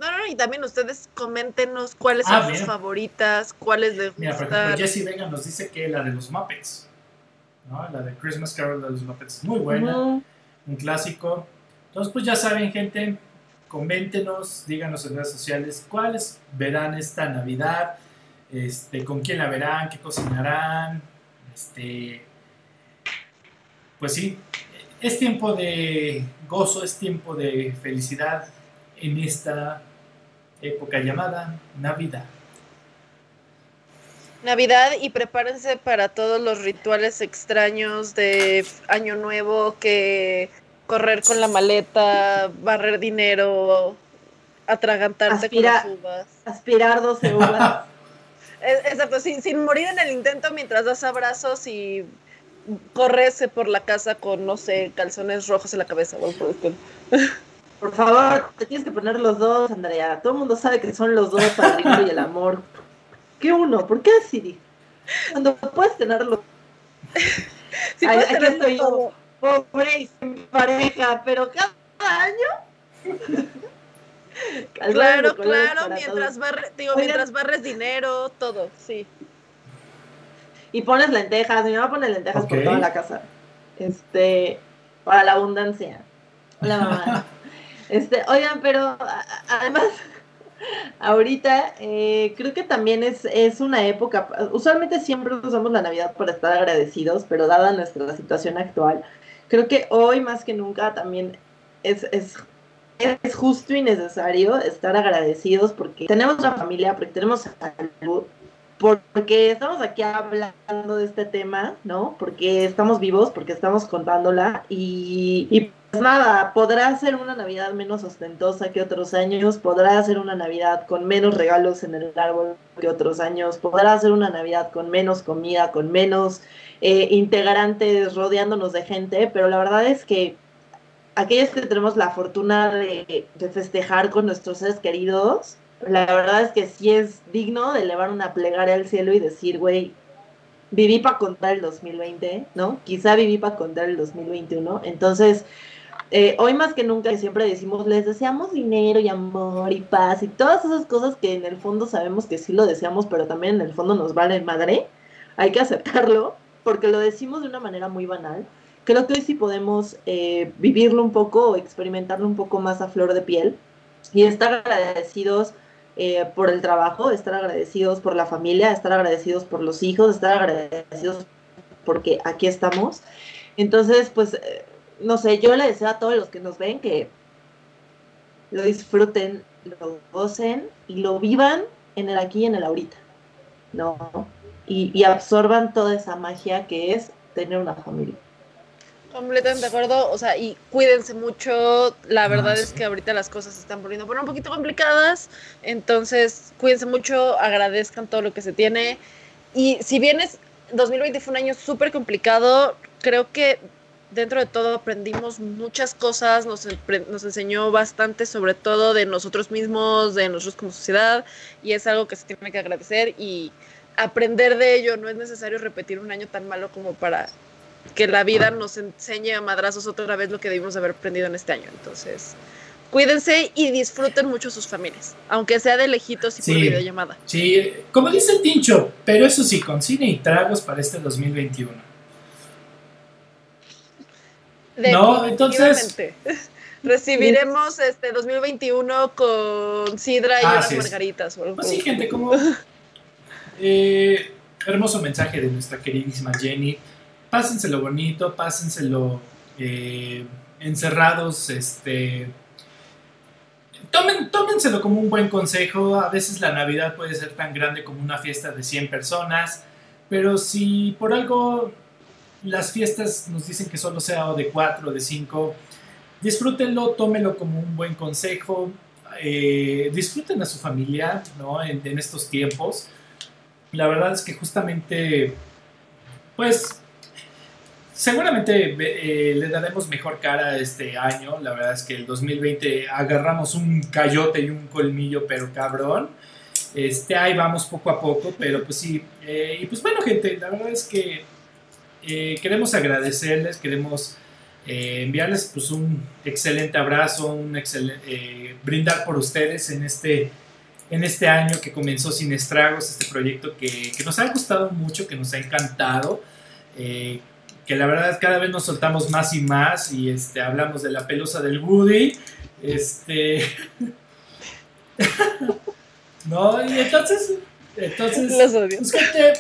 No, no, y también ustedes coméntenos cuáles son ah, sus favoritas, cuáles les Mira, por ejemplo, Jessie Vega nos dice que la de los Muppets, ¿no? La de Christmas Carol de los Muppets es muy buena un clásico. Entonces, pues ya saben, gente, coméntenos, díganos en redes sociales cuáles verán esta Navidad, este, con quién la verán, qué cocinarán, este, pues sí, es tiempo de gozo, es tiempo de felicidad en esta época llamada Navidad. Navidad y prepárense para todos los rituales extraños de Año Nuevo, que correr con la maleta, barrer dinero, atragantarse con las uvas. Aspirar 12 uvas. Exacto, sin, sin morir en el intento mientras das abrazos y corres por la casa con, no sé, calzones rojos en la cabeza. Por favor, te tienes que poner los dos, Andrea. Todo el mundo sabe que son los dos para el y el amor qué uno? ¿Por qué así? Cuando puedes tenerlo. sí, Ay, aquí estoy yo, pobre y sin pareja, pero cada año. claro, claro, mientras barres, digo, mientras barres dinero, todo, sí. Y pones lentejas, mi mamá pone lentejas por toda la casa. Este, para la abundancia. Hola, mamá. Este, oigan, pero además, ahorita eh, creo que también es, es una época, usualmente siempre usamos la Navidad para estar agradecidos, pero dada nuestra situación actual, creo que hoy más que nunca también es, es, es justo y necesario estar agradecidos porque tenemos la familia, porque tenemos salud, porque estamos aquí hablando de este tema, ¿no? Porque estamos vivos, porque estamos contándola y, nada, podrá ser una Navidad menos ostentosa que otros años, podrá ser una Navidad con menos regalos en el árbol que otros años, podrá ser una Navidad con menos comida, con menos eh, integrantes rodeándonos de gente, pero la verdad es que aquellos que tenemos la fortuna de, de festejar con nuestros seres queridos, la verdad es que sí es digno de elevar una plegaria al cielo y decir, güey, viví para contar el 2020, ¿no? Quizá viví para contar el 2021. Entonces, eh, hoy más que nunca siempre decimos, les deseamos dinero y amor y paz y todas esas cosas que en el fondo sabemos que sí lo deseamos, pero también en el fondo nos vale madre. Hay que aceptarlo porque lo decimos de una manera muy banal. Creo que hoy sí podemos eh, vivirlo un poco o experimentarlo un poco más a flor de piel y estar agradecidos eh, por el trabajo, estar agradecidos por la familia, estar agradecidos por los hijos, estar agradecidos porque aquí estamos. Entonces, pues, eh, no sé, yo le deseo a todos los que nos ven que lo disfruten, lo gocen y lo vivan en el aquí y en el ahorita, ¿no? Y, y absorban toda esa magia que es tener una familia. Completamente de acuerdo, o sea, y cuídense mucho. La verdad es que ahorita las cosas se están poniendo por un poquito complicadas, entonces cuídense mucho, agradezcan todo lo que se tiene. Y si bien es 2020 fue un año súper complicado, creo que dentro de todo aprendimos muchas cosas, nos, nos enseñó bastante sobre todo de nosotros mismos, de nosotros como sociedad, y es algo que se tiene que agradecer y aprender de ello. No es necesario repetir un año tan malo como para que la vida nos enseñe a madrazos otra vez lo que debimos haber aprendido en este año. Entonces, cuídense y disfruten mucho sus familias, aunque sea de lejitos y por videollamada. Sí, como dice el Tincho, pero eso sí, con cine y tragos para este 2021. No, entonces recibiremos este 2021 con sidra y unas margaritas. Pues sí, gente, como eh, hermoso mensaje de nuestra queridísima Jenny pásenselo bonito, pásenselo eh, encerrados, este... Tomen, tómenselo como un buen consejo. A veces la Navidad puede ser tan grande como una fiesta de 100 personas, pero si por algo las fiestas nos dicen que solo sea de 4 o de 5, disfrútenlo, tómenlo como un buen consejo. Eh, disfruten a su familia ¿no? en, en estos tiempos. La verdad es que justamente, pues Seguramente eh, le daremos mejor cara este año. La verdad es que el 2020 agarramos un cayote y un colmillo, pero cabrón. Este, ahí vamos poco a poco, pero pues sí. Eh, y pues bueno, gente, la verdad es que eh, queremos agradecerles, queremos enviarles pues un excelente abrazo, un excelente, brindar por ustedes en este, en este año que comenzó sin estragos, este proyecto que, que nos ha gustado mucho, que nos ha encantado que la verdad cada vez nos soltamos más y más y este, hablamos de la pelusa del Woody. Este. no, y entonces. Entonces. Los odio. Pues, gente,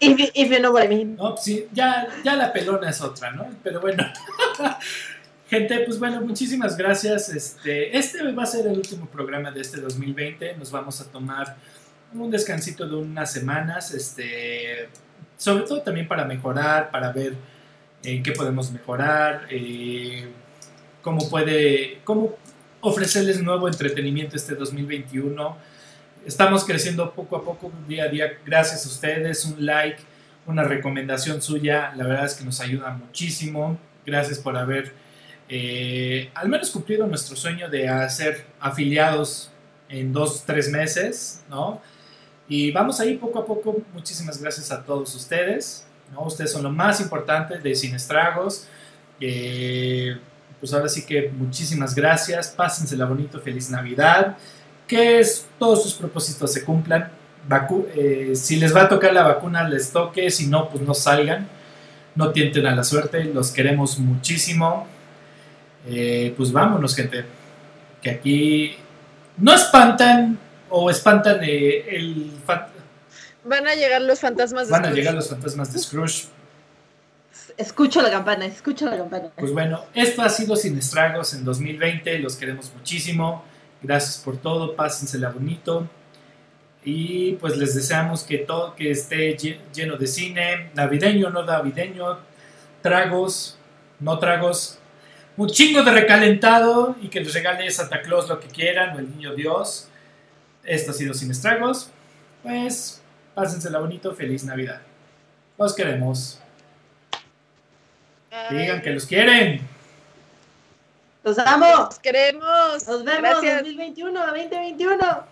if, if you know what I mean. No, pues sí, ya, ya la pelona es otra, ¿no? Pero bueno. Gente, pues bueno, muchísimas gracias. Este, este va a ser el último programa de este 2020. Nos vamos a tomar un descansito de unas semanas. Este, sobre todo también para mejorar, para ver en qué podemos mejorar, eh, cómo puede, cómo ofrecerles nuevo entretenimiento este 2021. Estamos creciendo poco a poco, día a día, gracias a ustedes, un like, una recomendación suya, la verdad es que nos ayuda muchísimo. Gracias por haber eh, al menos cumplido nuestro sueño de hacer afiliados en dos, tres meses, ¿no? Y vamos ahí poco a poco. Muchísimas gracias a todos ustedes. ¿no? Ustedes son lo más importante de Sin Estragos. Eh, pues ahora sí que muchísimas gracias. Pásensela bonito. Feliz Navidad. Que todos sus propósitos se cumplan. Eh, si les va a tocar la vacuna, les toque. Si no, pues no salgan. no tienten a la suerte, los queremos muchísimo. Eh, pues vámonos, gente. Que aquí no espantan o espantan eh, el... Van a llegar los fantasmas de Van a llegar los fantasmas de Scrooge. Escucho la campana, escucho la campana. Pues bueno, esto ha sido Sin Estragos en 2020. Los queremos muchísimo. Gracias por todo. Pásensela bonito. Y pues les deseamos que todo que esté lle- lleno de cine, navideño, no navideño, tragos, no tragos, un chingo de recalentado y que les regale Santa Claus lo que quieran o el niño Dios. Esto ha sido Sin Estragos. Pues pásensela bonito. Feliz Navidad. Los queremos. Digan que los quieren. Los amo. Los queremos. Nos vemos Gracias. 2021, 2021.